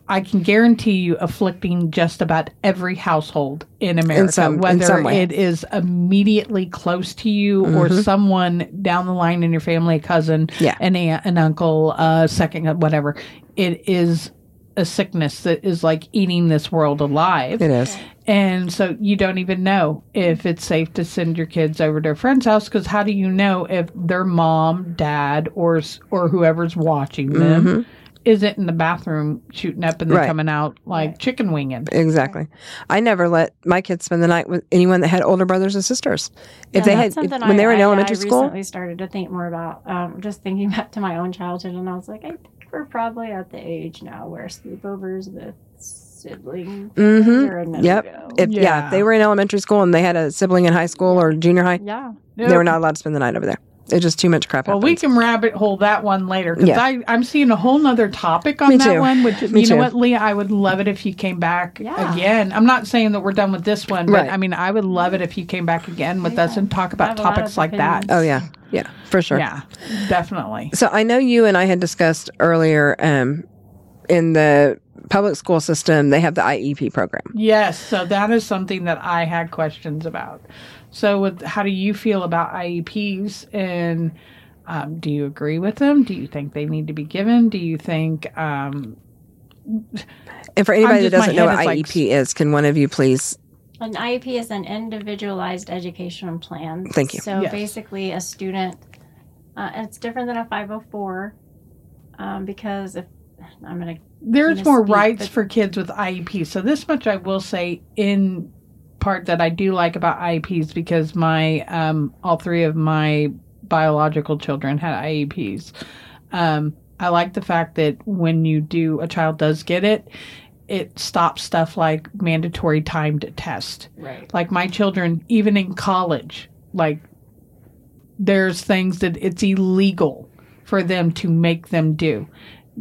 i can guarantee you afflicting just about every household in america some- in whether some way. it is immediately close to you or Mhm. someone down the line in your family a cousin Yeah. an aunt an uncle a second whatever it is a sickness that is like eating this world alive It is. And so you don't even know if it's safe to send your kids over to a friend's house because how do you know if their mom, dad, or or whoever's watching them Mhm. isn't in the bathroom shooting up and then Right. coming out like chicken winging? Exactly. I never let my kids spend the night with anyone that had older brothers and sisters. If they had, if, something when they were in I, elementary I school, I recently started to think more about. Um, just thinking back to my own childhood, and I was like, I think we're probably at the age now where sleepovers with siblings Mhm. are a no Yep. if yeah. Yeah. if they were in elementary school and they had a sibling in high school or junior high, yeah, they were not allowed to spend the night over there. It's just too much crap. Well, we can rabbit hole that one later because Yeah. I I'm seeing a whole nother topic on Me that too. one. Which is, Me you know what, Lea, I would love it if you came back Yeah. again. I'm not saying that we're done with this one, but Right. I mean, I would love it if you came back again with us and talk about have a lot topics of like that. Oh yeah, yeah, for sure. Yeah, definitely. So I know you and I had discussed earlier um, in the public school system they have the IEP program. Yes, so that is something that I had questions about. So, with how do you feel about IEPs, and um, do you agree with them? Do you think they need to be given? Do you think um, And for anybody that just- my doesn't know head what is like- IEP is, can one of you please? An IEP is an individualized education plan. Thank you. So Yes. basically, a student, uh, and it's different than a 504 um, because if I'm going to there's more rights for kids with IEPs? So this much I will say in part that I do like about IEPs because my um, all three of my biological children had IEPs. Um, I like the fact that when you do a child does get it, it stops stuff like mandatory timed test. right. like my children even in college like there's things that it's illegal for them to make them do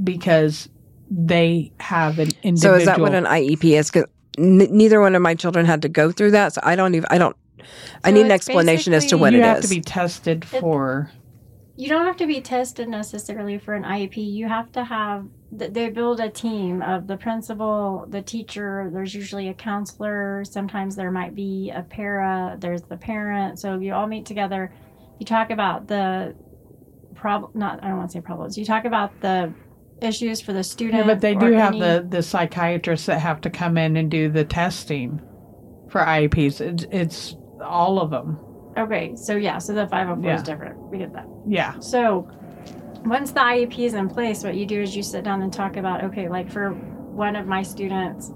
because they have an individual So is that what an IEP is? Because n- neither one of my children had to go through that, so I don't even. I don't. I need an explanation as to basically- what you it have to be tested for You don't have to be tested necessarily for an IEP. You have to have, they build a team of the principal, the teacher, there's usually a counselor, sometimes there might be a para, there's the parent. So you all meet together. You talk about the problem, not, I don't want to say problems, you talk about the issues for the student. yeah, but they do have any- the the psychiatrists that have to come in and do the testing for IEPs it's, it's all of them Okay, so yeah, so the 504 Yeah. is different. We get that. yeah So once the IEP is in place, what you do is you sit down and talk about okay, like for one of my students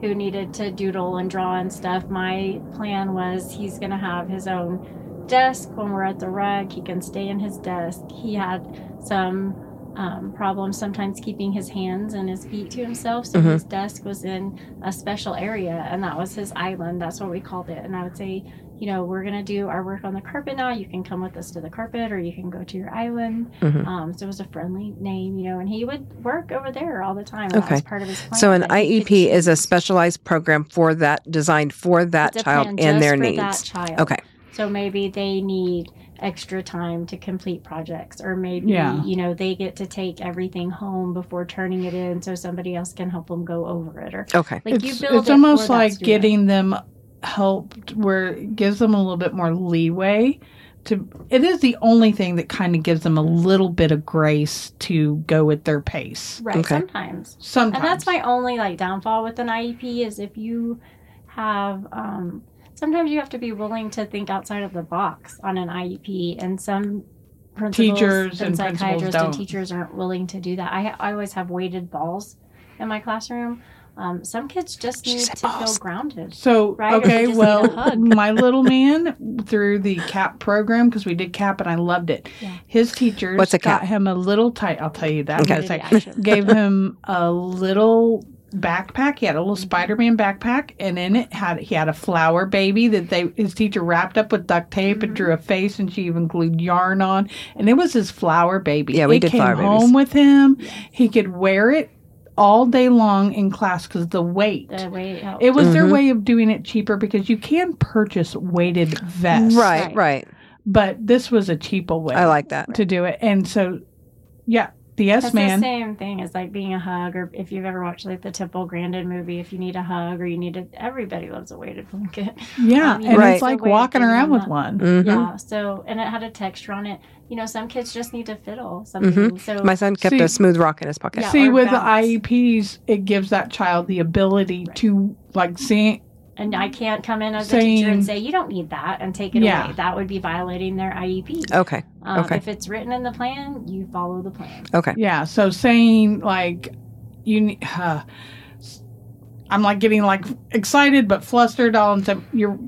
who needed to doodle and draw and stuff, my plan was he's going to have his own desk when we're at the rug. He can stay in his desk. He had some um, problems sometimes keeping his hands and his feet to himself. So Mhm. his desk was in a special area, and that was his island. That's what we called it. And I would say, you know, we're going to do our work on the carpet now. You can come with us to the carpet, or you can go to your island. Mhm. Um, so it was a friendly name, you know, and he would work over there all the time. That Okay. was part of his plan. So an could IEP is a specialized program for that, designed for that child and their needs. Child. Okay. So maybe they need extra time to complete projects, or maybe Yeah. you know they get to take everything home before turning it in, so somebody else can help them go over it. Or Okay. like you it's build it's it almost like getting them helped where it gives them a little bit more leeway to it is the only thing that kind of gives them a little bit of grace to go at their pace right Okay. sometimes. sometimes And that's my only like downfall with an IEP is if you have um sometimes you have to be willing to think outside of the box on an IEP and some principals Teachers and, and psychiatrists and don't. teachers aren't willing to do that. I, I always have weighted balls in my classroom. Um, some kids just need said to feel grounded. So Right? Okay, they just need a well, my little man through the CAP program because we did CAP and I loved it. Yeah. His teachers What's a got CAP? him a little tight. I'll tell you that. in a Okay. second. Action. Gave him a little backpack. He had a little Spider-Man backpack, and in it had he had a flour baby that they his teacher wrapped up with duct tape and drew a face, and she even glued yarn on, and it was his flour baby. Yeah, we it did came flour home babies. with him. He could wear it all day long in class because the weight. The way it helps. It was their Mhm. way of doing it cheaper because you can purchase weighted vests. Right, Right. right. But this was a cheaper way I like that. to do it. And so, yeah, the yes That's man. the same thing as like being a hug, or if you've ever watched like the Temple Grandin movie, if you need a hug or you need a, everybody loves a weighted blanket. Yeah. Um, and Right. it's like It's a way of walking around with up. one. Mhm. Yeah. So, and it had a texture on it. You know, some kids just need to fiddle something. Mhm. So, My son kept See- a smooth rock in his pocket. Yeah. See, or with the bounce. IEPs, it gives that child the ability Right. to, like, see, and I can't come in as a teacher Saying- and say you don't need that and take it Yeah. away. That would be violating their IEP. Okay. Um, okay. If it's written in the plan, you follow the plan. Okay. yeah. So saying, like, you need, uh, I'm like getting like excited but flustered all and so you're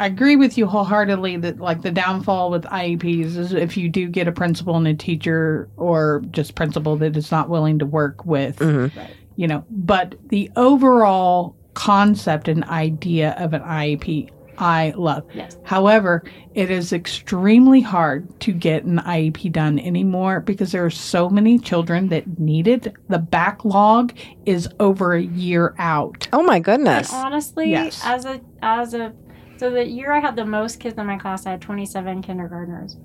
I agree with you wholeheartedly that like the downfall with IEPs is if you do get a principal and a teacher or just principal that is not willing to work with hmm you know, but the overall concept and idea of an IEP I love. Yes. However, it is extremely hard to get an IEP done anymore because there are so many children that need it. The backlog is over a year out. Oh my And goodness. honestly, Yes. as a as a so the year I had the most kids in my class, I had 27 kindergartners.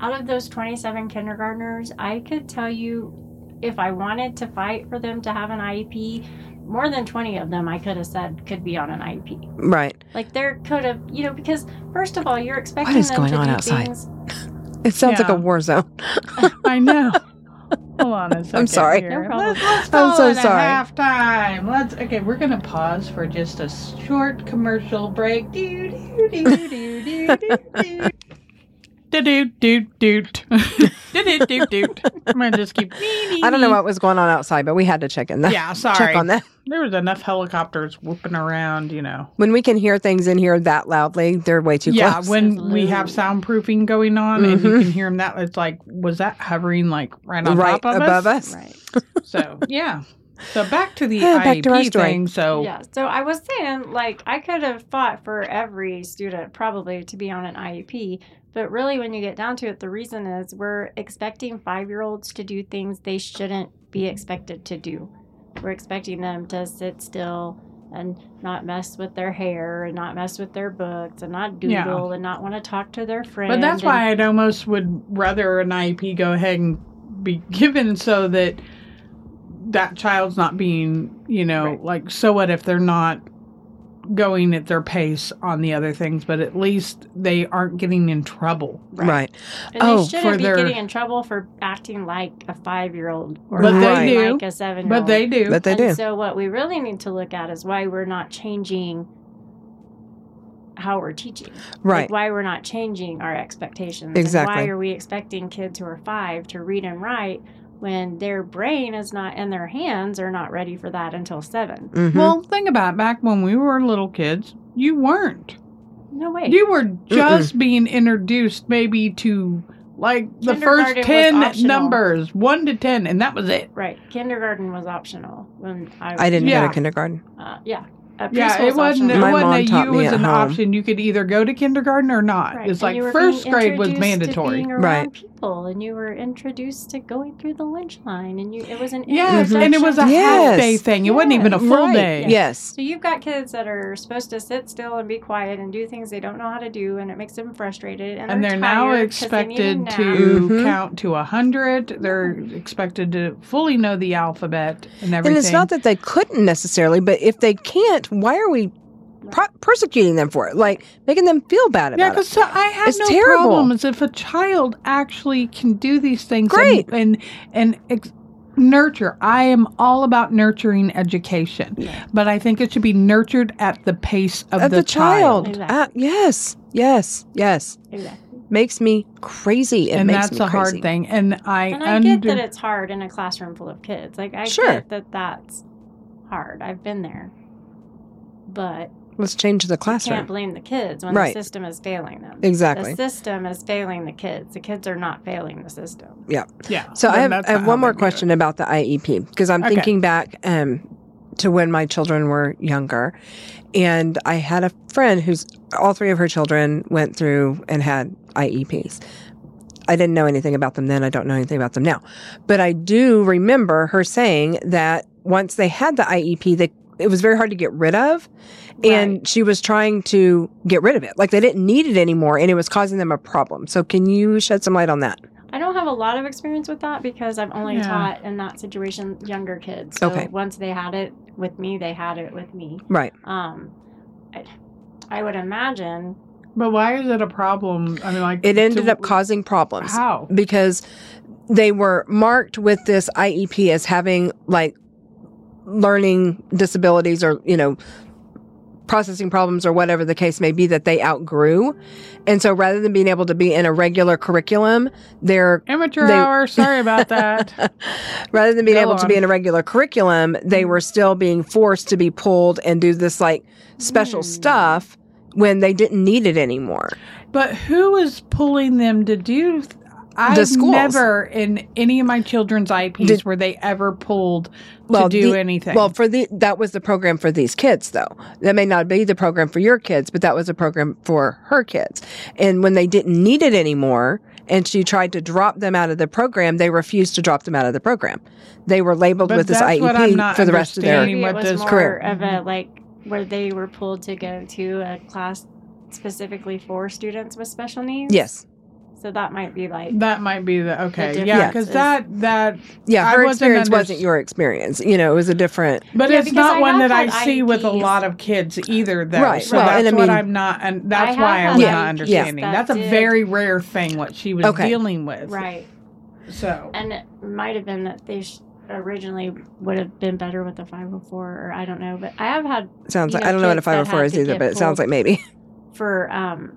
Out of those 27 kindergartners, I could tell you if I wanted to fight for them to have an IEP, more than 20 of them I could have said could be on an IEP. Right. Like there could have, you know, because first of all, you're expecting is them going to on do outside? things. It sounds like a war zone. I know. Hold on a second. sorry. here. No problem. Let's, let's I'm so it a sorry. halftime. Let's okay. We're gonna pause for just a short commercial break. Do do do do do do do. Do I'm gonna just keep. I don't know what was going on outside, but we had to check in that. Yeah, sorry. Check on that. There was enough helicopters whooping around, you know. When we can hear things in here that loudly, they're way too yeah, close. Yeah, when we have soundproofing going on, and you can mm-hmm. hear them, that it's like, was that hovering like right on right top of above us? us. Right. So yeah. So back to the Yeah, back IEP to our story. thing. So Yeah. So I was saying, like, I could have fought for every student probably to be on an IEP. But really, when you get down to it, the reason is we're expecting five year olds to do things they shouldn't be expected to do. We're expecting them to sit still and not mess with their hair and not mess with their books and not Yeah. doodle and not want to talk to their friends. But that's why I'd almost would rather an IEP go ahead and be given so that that child's not being, you know, Right. like so what if they're not going at their pace on the other things, but at least they aren't getting in trouble. Right. And Oh, they shouldn't for be their- getting in trouble for acting like a five year old or But they do. like a seven year old. But old. they do. But they and do. So what we really need to look at is why we're not changing how we're teaching. Right. Like why we're not changing our expectations. And Exactly. why are we expecting kids who are five to read and write when their brain is not in their hands or not ready for that until 7 Mhm. Well, think about it, back when we were little kids, you weren't. no way You were just being introduced maybe to like the first 10 numbers, 1 to 10, and that was it. right kindergarten was optional when i I didn't go Yeah. to kindergarten. uh, yeah Yeah, it wasn't. It. My wasn't mom that you was an home. option. You could either go to kindergarten or not. Right, It's and like first grade was introduced to mandatory. being Right. people, and you were introduced to going through the lunch line, and you it was an Yes, Mhm. and it was a. Yes. half day thing. It wasn't even a full right. day. Yes. So you've got kids that are supposed to sit still and be quiet and do things they don't know how to do, and it makes them frustrated. And, And they're now they need a expected nap. to Mhm. count to a hundred. They're expected to fully know the alphabet and everything. And it's not that they couldn't necessarily, but if they can't, why are we pro- persecuting them for it? Like making them feel bad about Yeah, about because. I have It's no terrible. problems if a child actually can do these things. Great. and and, and ex- nurture. I am all about nurturing education, but I think it should be nurtured at the pace of, Of the, the child. Exactly. Ah, yes. Yes. Yes. Exactly. Makes me crazy. It and makes that's me a crazy. hard thing. And I, And I get that it's hard in a classroom full of kids. Like I Sure. get that that's hard. I've been there, but Let's change the you classroom. can't blame the kids when Right. the system is failing them. Exactly. The system is failing the kids. The kids are not failing the system. yeah. Yeah. So I have, I have one more question it. about the IEP because I'm Okay. thinking back um, to when my children were younger, and I had a friend who's all three of her children went through and had IEPs. I didn't know anything about them then. I don't know anything about them now, but I do remember her saying that once they had the IEP, they it was very hard to get rid of, and Right. she was trying to get rid of it. Like they didn't need it anymore, and it was causing them a problem. So can you shed some light on that? I don't have a lot of experience with that because I've only Yeah. taught in that situation younger kids. So Okay. once they had it with me, they had it with me. Right. Um, I, I would imagine But why is it a problem? I mean, like It ended to- up causing problems. How? because they were marked with this IEP as having like learning disabilities or, you know, processing problems or whatever the case may be that they outgrew. And so rather than being able to be in a regular curriculum, they're Amateur They- hour. Sorry about that. rather than being Go able to be in a regular curriculum, they were still being forced to be pulled and do this like special Hmm. stuff when they didn't need it anymore. But who was pulling them to do? Th- I've schools. never in any of my children's IEPs Did- were they ever pulled Well, to do the- anything. Well, for the that was the program for these kids though. That may not be the program for your kids, but that was a program for her kids. And when they didn't need it anymore and she tried to drop them out of the program, they refused to drop them out of the program. They were labeled But with this that's IEP not for the rest of their understanding. maybe what it was this more career. of a like where they were pulled to go to a class specifically for students with special needs. Yes. So that might be like that might be the okay. difference yeah, because that that. Yeah, I her wasn't experience under- wasn't your experience. You know, it was a different But Yeah, it's not I one that I had see with a lot of kids either. Though. Right, So well, that's and I what I'm not, and that's I why I'm Yeah, not IEPs understanding. that That's a did- very rare thing what she was Okay. dealing with. right. So And it might have been that they sh- originally would have been better with the 504 or I don't know, but I have had sounds like know, I don't know what a kids that 504 is either, but it sounds like maybe. for um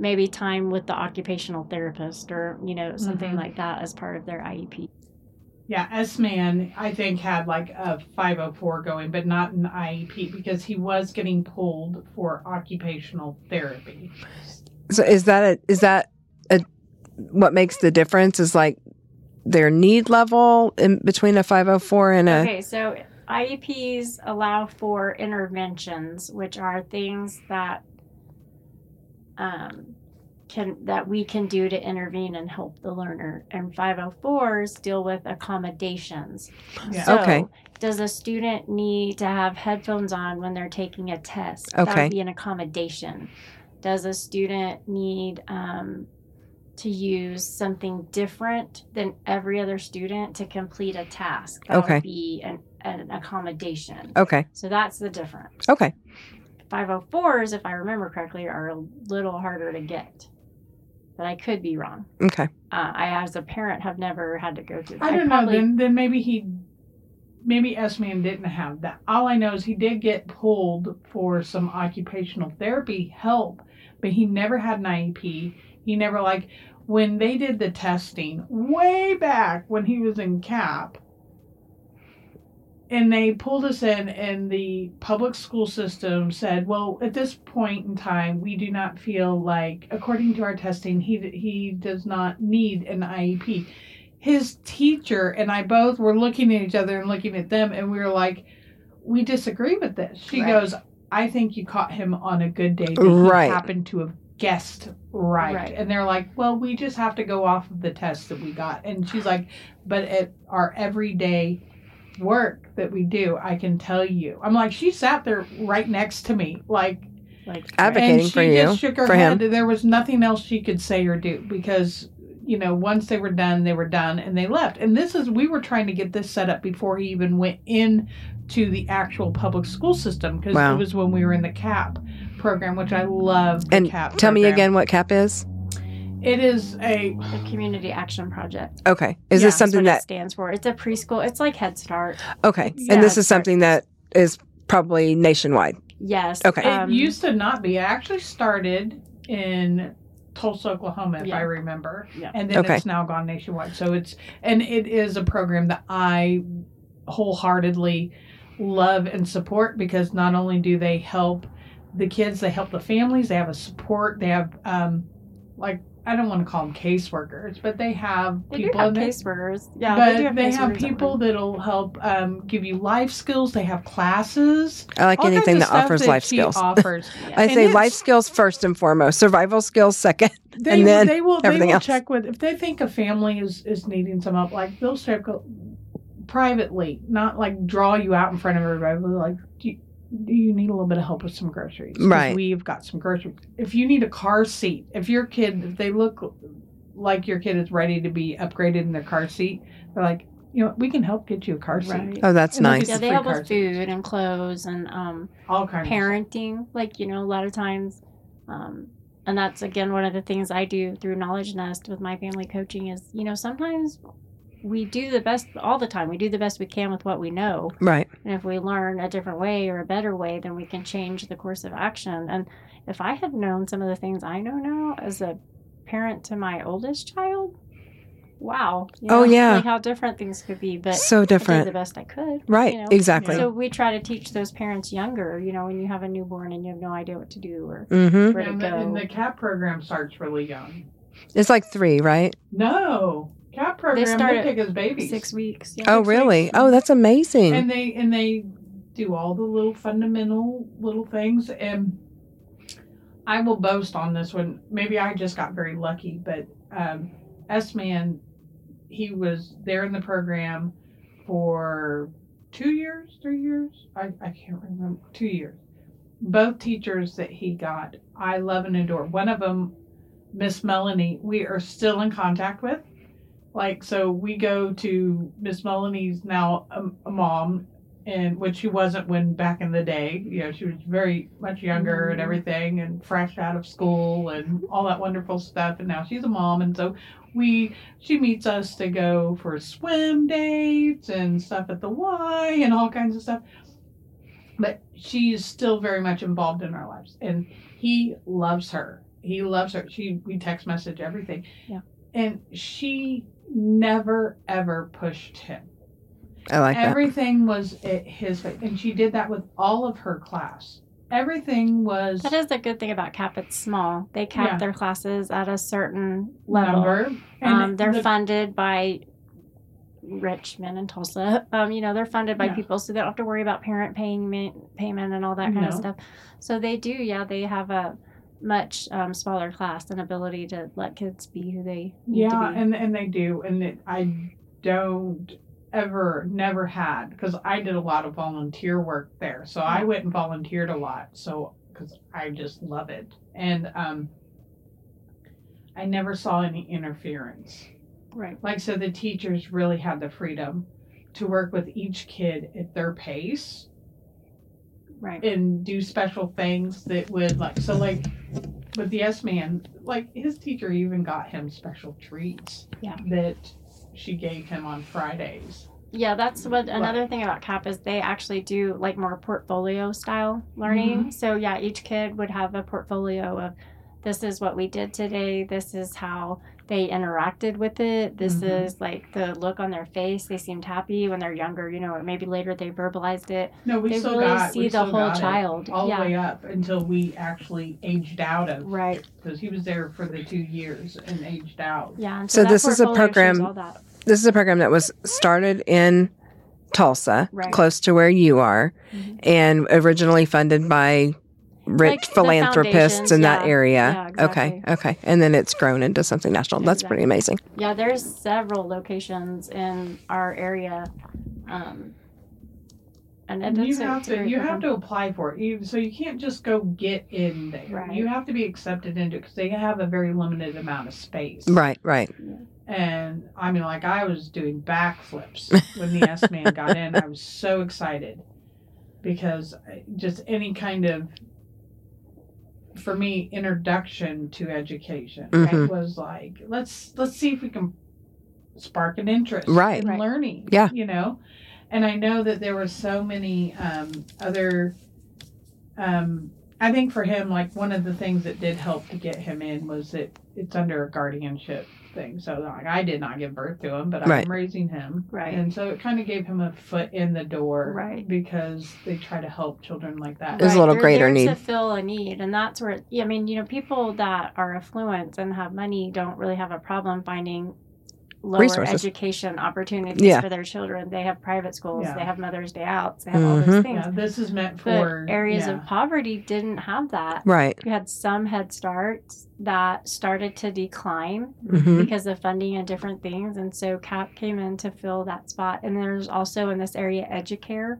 maybe time with the occupational therapist or you know something Mhm. like that as part of their IEP. yeah, S Man I think had like a 504 going, but not an IEP because he was getting pulled for occupational therapy. So is that a, is that a, what makes the difference is like their need level in between a 504 and a Okay, so IEPs allow for interventions, which are things that um, can that we can do to intervene and help the learner. And 504s deal with accommodations. Yeah. So, Okay. Does a student need to have headphones on when they're taking a test? Okay. That would be an accommodation. Does a student need um, to use something different than every other student to complete a task? That Okay. would be an, an accommodation. Okay. So that's the difference. Okay. 504s, if I remember correctly, are a little harder to get. But I could be wrong. Okay. Uh, I, as a parent, have never had to go through that. I don't probably- know. Then then maybe he, maybe S Man didn't have that. All I know is he did get pulled for some occupational therapy help, but he never had an IEP. He never like when they did the testing way back when he was in CAP, and they pulled us in, and the public school system said, "Well, at this point in time, we do not feel like, according to our testing, he he does not need an IEP." His teacher and I both were looking at each other and looking at them, and we were like, "We disagree with this." She Right. goes, "I think you caught him on a good day. That Right. He happened to have guessed right. Right. And they're like, "Well, we just have to go off of the test that we got." And she's like, "But at our everyday." work that we do, I can tell you. I'm like, she sat there right next to me, like, Like Advocating and she for you, just shook her for head. him. There was nothing else she could say or do because, you know, once they were done, they were done and they left. And this is, we were trying to get this set up before he even went in to the actual public school system because Wow. it was when we were in the CAP program, which I love. And CAP tell me again what CAP is. It is a the Community Action Project. Okay. Is Yeah, this something that stands for. It's a preschool. It's like Head Start. okay? Yeah, and this is something that is probably nationwide. Yes. Okay. It um, used to not be. It actually started in Tulsa, Oklahoma, if Yeah. I remember. Yeah. And then Okay. it's now gone nationwide. So it's and it is a program that I wholeheartedly love and support because not only do they help the kids, they help the families, they have a support, they have um like I don't want to call them caseworkers, but they have They do people have in caseworkers. Yeah, but they do have they have caseworkers at people work. that'll help um, give you life skills. They have classes. I like all anything that offers that life she skills. Offers. Yeah. I And say life skills first and foremost, survival skills second. They, And then they will they everything will else. check with if they think a family is is needing some help. Like they'll check privately, not like draw you out in front of everybody. Like, do you, do you need a little bit of help with some groceries. Right. We've got some groceries. If you need a car seat, if your kid, if they look like your kid is ready to be upgraded in their car seat, they're like, you know, we can help get you a car seat. Right. Oh, that's And nice. Yeah, they free help car with seats. food and clothes and um, All kinds. of parenting. Like you know, a lot of times, um, and that's again one of the things I do through Knowledge Nest with my family coaching is you know sometimes we do the best all the time. We do the best we can with what we know, Right. and if we learn a different way or a better way, then we can change the course of action. And if I had known some of the things I know now as a parent to my oldest child, wow. you Oh, yeah. Like how different things could be. But so I did the best I could. Right. you know? Exactly. So we try to teach those parents younger, you know, when you have a newborn and you have no idea what to do or mm-hmm. where to And the, and the CAP program starts really young. It's like three, right? No, CAP program they, start at pick as babies. Six weeks. Yeah. Oh, Six really? weeks. Oh, that's amazing. and they and they do all the little fundamental little things and i will boast on this one maybe i just got very lucky but um s man he was there in the program for two years three years i, I can't remember two years both teachers that he got i love and adore one of them miss melanie we are still in contact with like so we go to miss melanie's now a, a mom and which she wasn't when back in the day you know she was very much younger and Mhm. everything and fresh out of school and all that wonderful stuff and now she's a mom and so we she meets us to go for swim dates and stuff at the y and all kinds of stuff but she's still very much involved in our lives and he loves her he loves her she we text message everything Yeah. and she never ever pushed him I like that. everything was at his face and she did that with all of her class everything was That is the good thing about CAP. It's small. They cap Yeah. their classes at a certain level. number Um, they're the- funded by Richmond and Tulsa. Um, you know, they're funded by Yeah. people, so they don't have to worry about parent payment, payment, and all that kind of stuff. So they do, yeah, they have a much um, smaller class and ability to let kids be who they need yeah to be. and and they do and it, i don't ever never had because i did a lot of volunteer work there so i went and volunteered a lot so because i just love it and um i never saw any interference right. like so the teachers really had the freedom to work with each kid at their pace Right. and do special things that would like so like with the S man, like his teacher even got him special treats. Yeah. That she gave him on Fridays. Yeah, that's what another thing about CAP is they actually do like more portfolio style learning. Mm-hmm. So yeah, each kid would have a portfolio of this is what we did today, this is how they interacted with it. This Mhm. is like the look on their face. They seemed happy when they're younger, you know, maybe later they verbalized it. No, we They still really got see we the still whole child. all Yeah. the way up until we actually aged out of Right. because he was there for the two years and aged out. Yeah. And So that this is a program- This is a program that was started in Tulsa, Right. close to where you are, Mhm. and originally funded by rich Like philanthropists foundations, in that area. Yeah, Okay, exactly. okay. And then it's grown into something national. That's pretty amazing. Yeah, there's several locations in our area. Um, and And it you have to you have to apply for it. You, so you can't just go get in there. Right. You have to be accepted into because they have a very limited amount of space. Right, right. And I mean, like I was doing backflips when the S man got in. I was so excited because just any kind of, for me, introduction to education right, Mhm. was like let's let's see if we can spark an interest Right. in Right. learning. Yeah. you know, and I know that there were so many um, other. Um, I think for him, like one of the things that did help to get him in was that it's under a guardianship thing. So like I did not give birth to him, but Right. I'm raising him. Right. And so it kind of gave him a foot in the door. Right. Because they try to help children like that. There's a little they're greater there need. to fill a need, and that's where I mean, you know, people that are affluent and have money don't really have a problem finding lower Resources. education opportunities Yeah. for their children. They have private schools, Yeah. they have Mother's Day outs, they have all Mhm. those things. Yeah, this is meant But for areas yeah. of poverty didn't have that. Right. We had some Head Starts that started to decline hmm because of funding and different things. And so CAP came in to fill that spot. And there's also in this area Educare,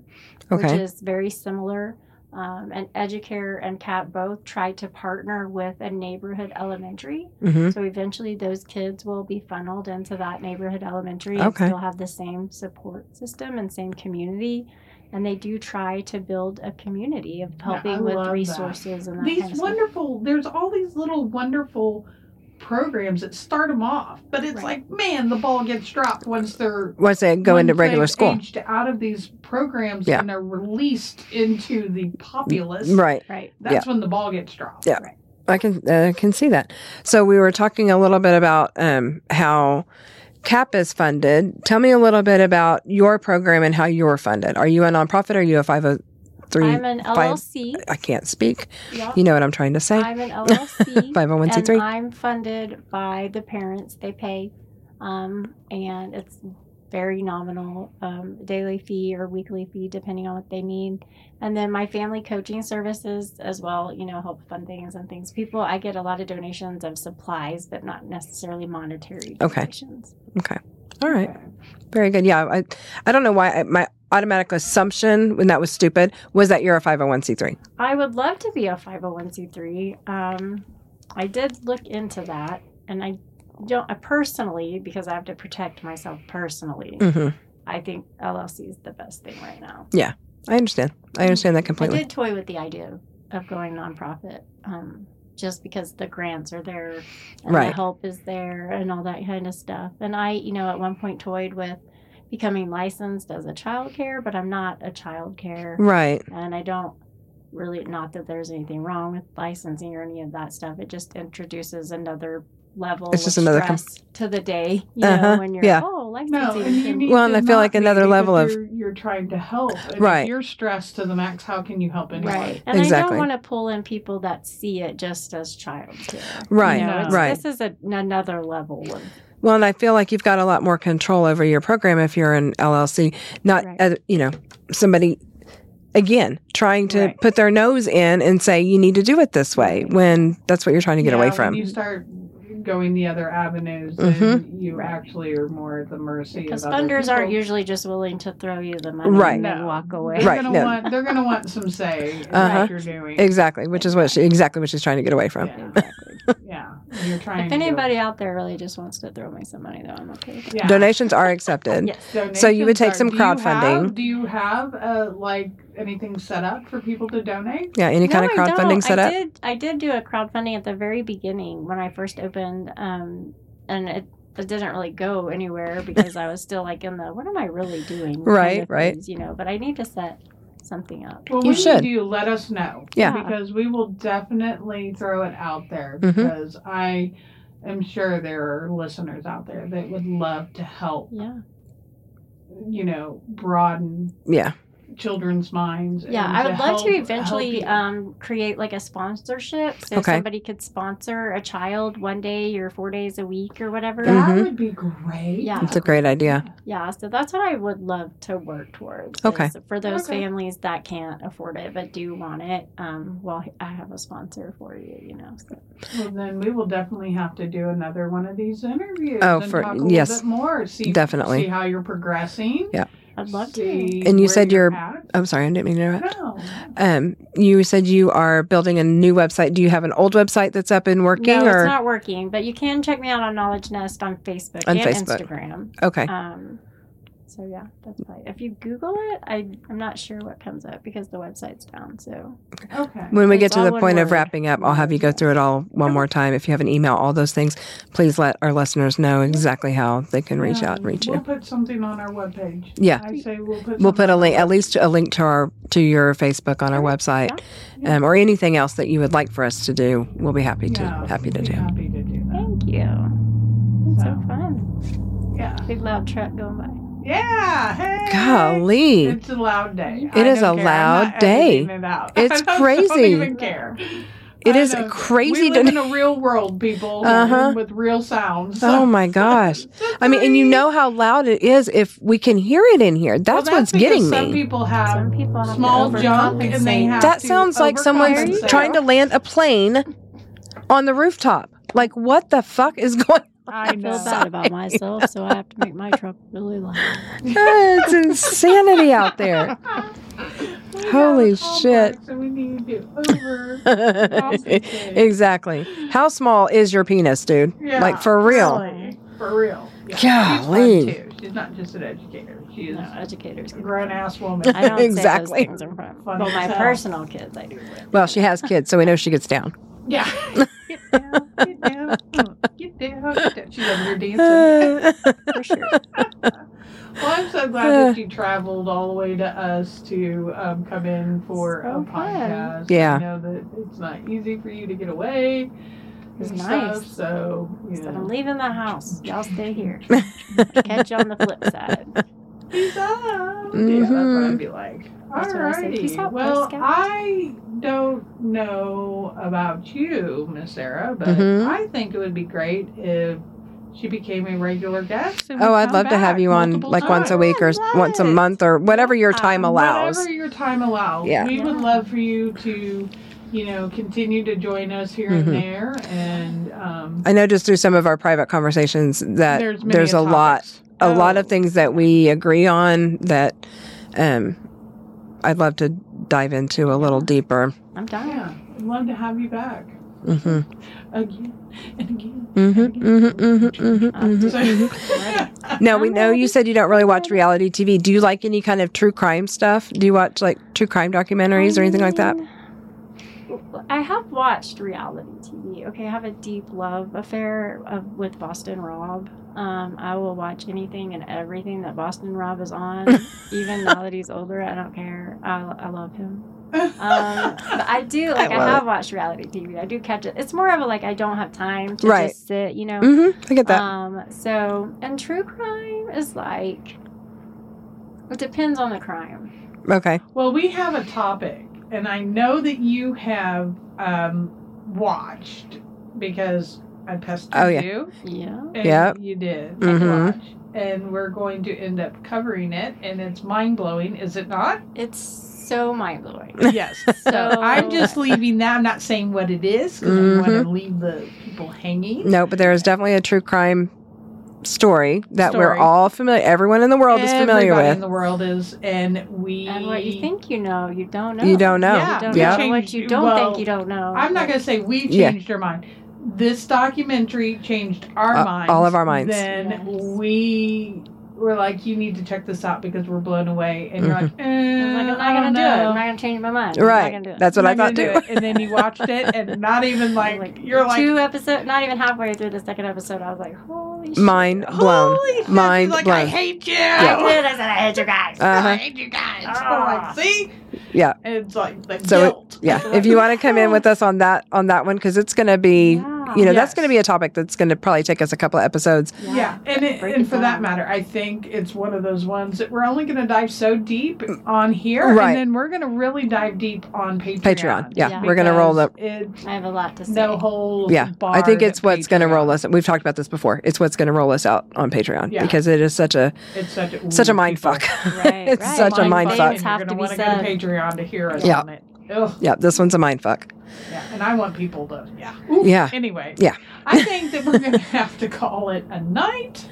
which is very similar. Um, and Educare and CAP both try to partner with a neighborhood elementary. hmm So eventually those kids will be funneled into that neighborhood elementary Okay. and still have the same support system and same community. And they do try to build a community of helping love with that. resources and that these kind of stuff. wonderful there's all these little wonderful programs that start them off but it's Right. like man the ball gets dropped once they're Once they go once into regular they've school. aged out of these programs Yeah. and are released into the populace Right. Right. that's when the ball gets dropped Yeah. I can uh, can see that. So we were talking a little bit about um, how CAP is funded. Tell me a little bit about your program and how you're funded. Are you a nonprofit? Or are you a five hundred three? I'm an LLC. I can't speak. Yep. You know what I'm trying to say. I'm an LLC. Five hundred one c and three. I'm funded by the parents. They pay, um, and it's very nominal um, daily fee or weekly fee depending on what they need. And then my family coaching services as well. You know, help fund things and things. People, I get a lot of donations of supplies, but not necessarily monetary Okay. donations. All right. Very good. Yeah. I I don't know why I, my automatic assumption when that was stupid was that you're a five hundred one c three. I would love to be a 501c3. Um, I did look into that, and I don't I personally because I have to protect myself personally. Mm-hmm. I think LLC is the best thing right now. Yeah. I understand. I understand that completely. I did toy with the idea of going nonprofit, um, just because the grants are there, and Right. the help is there, and all that kind of stuff. And I, you know, at one point toyed with becoming licensed as a child care, but I'm not a child care Right. and I don't really not that there's anything wrong with licensing or any of that stuff. It just introduces another level It's of just another com- stress to the day. You Uh-huh, know, when you're yeah. oh licensing. No, you Well, and I feel like another level of- you're, you're trying to help. And if Right. you're stressed to the max. How can you help anyone? Right, and I don't want to pull in people that see it just as child care. Right, You know, it's- right. This is a, another level of Well, and I feel like you've got a lot more control over your program if you're an LLC, not Right. uh, you know somebody again trying to Right. put their nose in and say you need to do it this way when that's what you're trying to get Yeah, away When from. you start going the other avenues, Mhm. then you actually are more at the mercy because of other funders aren't usually just willing to throw you the money Right. and then No. walk away. They're Right, Gonna no. want, they're going to want some say in Uh-huh. what you're doing. Exactly, which is what she exactly what she's trying to get away from. Yeah. Exactly. Yeah. You're trying If to anybody out there really just wants to throw me some money, though, I'm okay. with that. Yeah. Donations are accepted. Yes. So you would take Donations some are- do you crowdfunding. have- Do you have, uh, like anything set up for people to donate? Yeah, any kind of No, I crowdfunding don't. set I. Did, I did do a crowdfunding at the very beginning when I first opened, um, and it, it didn't really go anywhere because I was still like in the what am I really doing? kind Right, of right. phase, you know, but I need to set something up. Well, You when should. you do, let us know. Yeah. Because we will definitely throw it out there Mhm. because I I'm sure there are listeners out there that would love to help, Yeah. you know, broaden Yeah. Children's minds. Yeah, I would love help- to eventually um, create like a sponsorship. So Okay. somebody could sponsor a child one day or four days a week or whatever. that Mhm. would be great. Yeah. It's a great idea. Yeah, so that's what I would love to work towards. Okay. is For those Okay. families that can't afford it but do want it, um, well, I have a sponsor for you, you know. So. Well, then we will definitely have to do another one of these interviews. Oh, and for- talk a yes. bit more. See, Definitely. see how you're progressing. Yeah. I'd love to. And you said you're- at. I'm sorry, I didn't mean to interrupt. No. Um, you said you are building a new website. Do you have an old website that's up and working, No, or it's not working, but you can check me out on Knowledge Nest on Facebook On and Facebook. Instagram. okay? Um, so yeah, that's right. If you Google it, I I'm not sure what comes up because the website's down. So Okay. When we get to the one point of wrapping up, I'll have you go through it all one more time. If you have an email, all those things, please let our listeners know exactly how they can reach Yeah, out and reach you. We'll put something on our webpage. Yeah. I say we'll put. We'll put a link, at least a link to our to your Facebook on our website, um, or anything else that you would like for us to do. We'll be happy to Yeah, happy to be do. Happy to do that. thank you. It's so So. fun. Yeah. Big loud truck going by. Yeah. Hey. Golly, It's a loud day. It I is a care. I'm loud not day. It out. It's I don't crazy. even care. it I is don't- crazy We live to. in a real world, people, Uh-huh. with real sounds. Oh my gosh! I mean, and you know how loud it is if we can hear it in here. That's, Well, what's because getting Some me. people have Some people have to small junk, and they have That to sounds like someone's trying to land a plane on the rooftop. Like, what the fuck is going? I I feel know. bad about myself, so I have to make my truck really loud. it's insanity out there. We Holy have shit. complex And we need to over. exactly. How small is your penis, dude? Yeah, like for real. really, for real. Yeah. Golly. She's too. She's not just an educator. She's is No, educators. a grown ass woman. I don't Exactly. say those things in front. Fun Well, my hell. personal kids, I do. Well, she has kids, so we know she gets down. Yeah. get down, get down, get down. She's over here dancing. for sure. Well, I'm so glad that you traveled all the way to us to um, come in for So a fun. podcast. Yeah. I know that it's not easy for you to get away. It's and nice. Stuff, so, you Instead know. of leaving the house, y'all stay here. Catch you on the flip side. Peace out. Yeah, that's what. I'd be like. That's what I say. Peace out, Well, Boy Scout. I don't know about you, Miss Sarah, but Mhm. I think it would be great if she became a regular guest. and Oh, I'd love to have you on multiple like once a week or I once a month or whatever your time Um, allows. Whatever your time allows. Yeah. We would love for you to, you know, continue to join us here Mhm. and there. And um, I know just through some of our private conversations that there's, there's, many a lot topics. a lot Oh, of things that we agree on that um I'd love to dive into a little deeper. I'm done. Yeah, I'd love to have you back Mhm. again and again. Mhm. and Mhm. again. Mhm. Mhm. I'm mhm. just So- Now we know you said you don't really watch reality TV. Do you like any kind of true crime stuff? Do you watch like true crime documentaries or anything like that? I have watched reality TV. Okay, I have a deep love affair of, with Boston Rob. Um, I will watch anything and everything that Boston Rob is on, even now that he's older. I don't care. I, I love him. Um, but I do like I, love have watched reality TV. I do catch it. It's more of a like I don't have time to Right. just sit, you know. Mm-hmm. I get that. Um, so and true crime is like it depends on the crime. okay. Well, we have a topic, and I know that you have um, watched because I pestered Oh, yeah. you. Yeah. And Yep. You did Mhm. And we're going to end up covering it, and it's mind blowing, is it not? It's so mind blowing. Yes. So I'm just leaving that. I'm not saying what it is because I want Mm-hmm. to leave the people hanging. No, but there is definitely a true crime story that we're all familiar everyone in the world is familiar with. in the world is, and we. And what you think you know, you don't know. You don't know. Yeah, You don't Yeah. know what you don't well, think you don't know. I'm not going to say we Yeah. changed our mind. This documentary changed our Uh, minds. all of our minds. Then Yes. we were like, you need to check this out because we're blown away. And you're like, eh, I was like, I'm not gonna don't it. I'm not gonna change my mind. I'm not Right. gonna do it. That's what I'm I not thought gonna too. do. And then you watched it, and not even like, Like, you're like, two episodes, not even halfway through the second episode, I was like, holy shit. Mind blown. Holy shit. Mind like, blown. I hate you. Yeah. I did. I said I hate you guys. Uh-huh. I hate you guys. I'm like, see? Yeah. It's like the So it- Yeah, if you want to come in with us on that on that one, because it's going to be Yeah. You know, that's going to be a topic that's going to probably take us a couple of episodes. Yeah, and it, and it for that matter, I think it's one of those ones that we're only going to dive so deep on here, Right. and then we're going to really dive deep on Patreon. Patreon. Yeah, Yeah. we're going to roll up. It, I have a lot to say. no holes. Yeah, I think it's what's going to roll Patreon. us. We've talked about this before. It's what's going to roll us out on Patreon Yeah. because it is such a It's such a such a mind fuck. Right, it's right. such a Mind mind fuck. fuck. Things have You're to going be to want to said. go to Patreon to hear us Yeah. on it. Ugh. Yeah, this one's a mind fuck. Yeah, and I want people to, yeah. Ooh, Yeah. Anyway. Yeah. I think that we're going to have to call it a night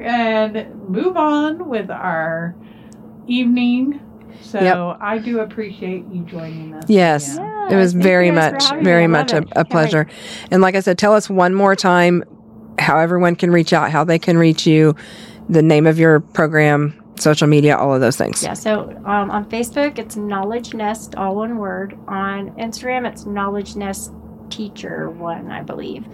and move on with our evening. So Yep. I do appreciate you joining us. Yes. Yeah, It was very you guys for much, very much a, a Can't wait. pleasure. And like I said, tell us one more time how everyone can reach out, how they can reach you, the name of your program, social media, all of those things. Yeah, so um, on Facebook, it's Knowledge Nest, all one word. On Instagram, it's Knowledge Nest Teacher One, I believe.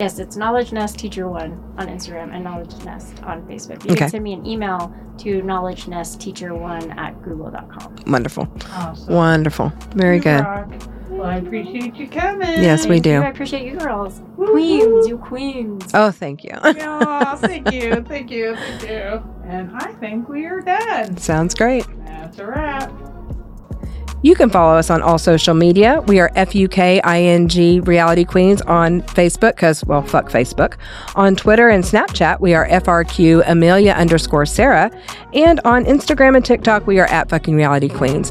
Yes, it's Knowledge Nest Teacher One on Instagram and Knowledge Nest on Facebook. You Okay. can send me an email to Knowledge Nest Teacher One at google.com. Wonderful. Awesome. Wonderful. Very You good. rock. Well, I appreciate you coming. Yes, we do. I appreciate you girls. Woo-hoo. Queens, you queens. Oh, thank you. Yeah, thank you, thank you, thank you. And I think we are done. Sounds great. That's a wrap. You can follow us on all social media. We are FUKING Reality Queens on Facebook, because, well, fuck Facebook. On Twitter and Snapchat, we are FRQ Amelia underscore Sarah. And on Instagram and TikTok, we are at fucking Reality Queens.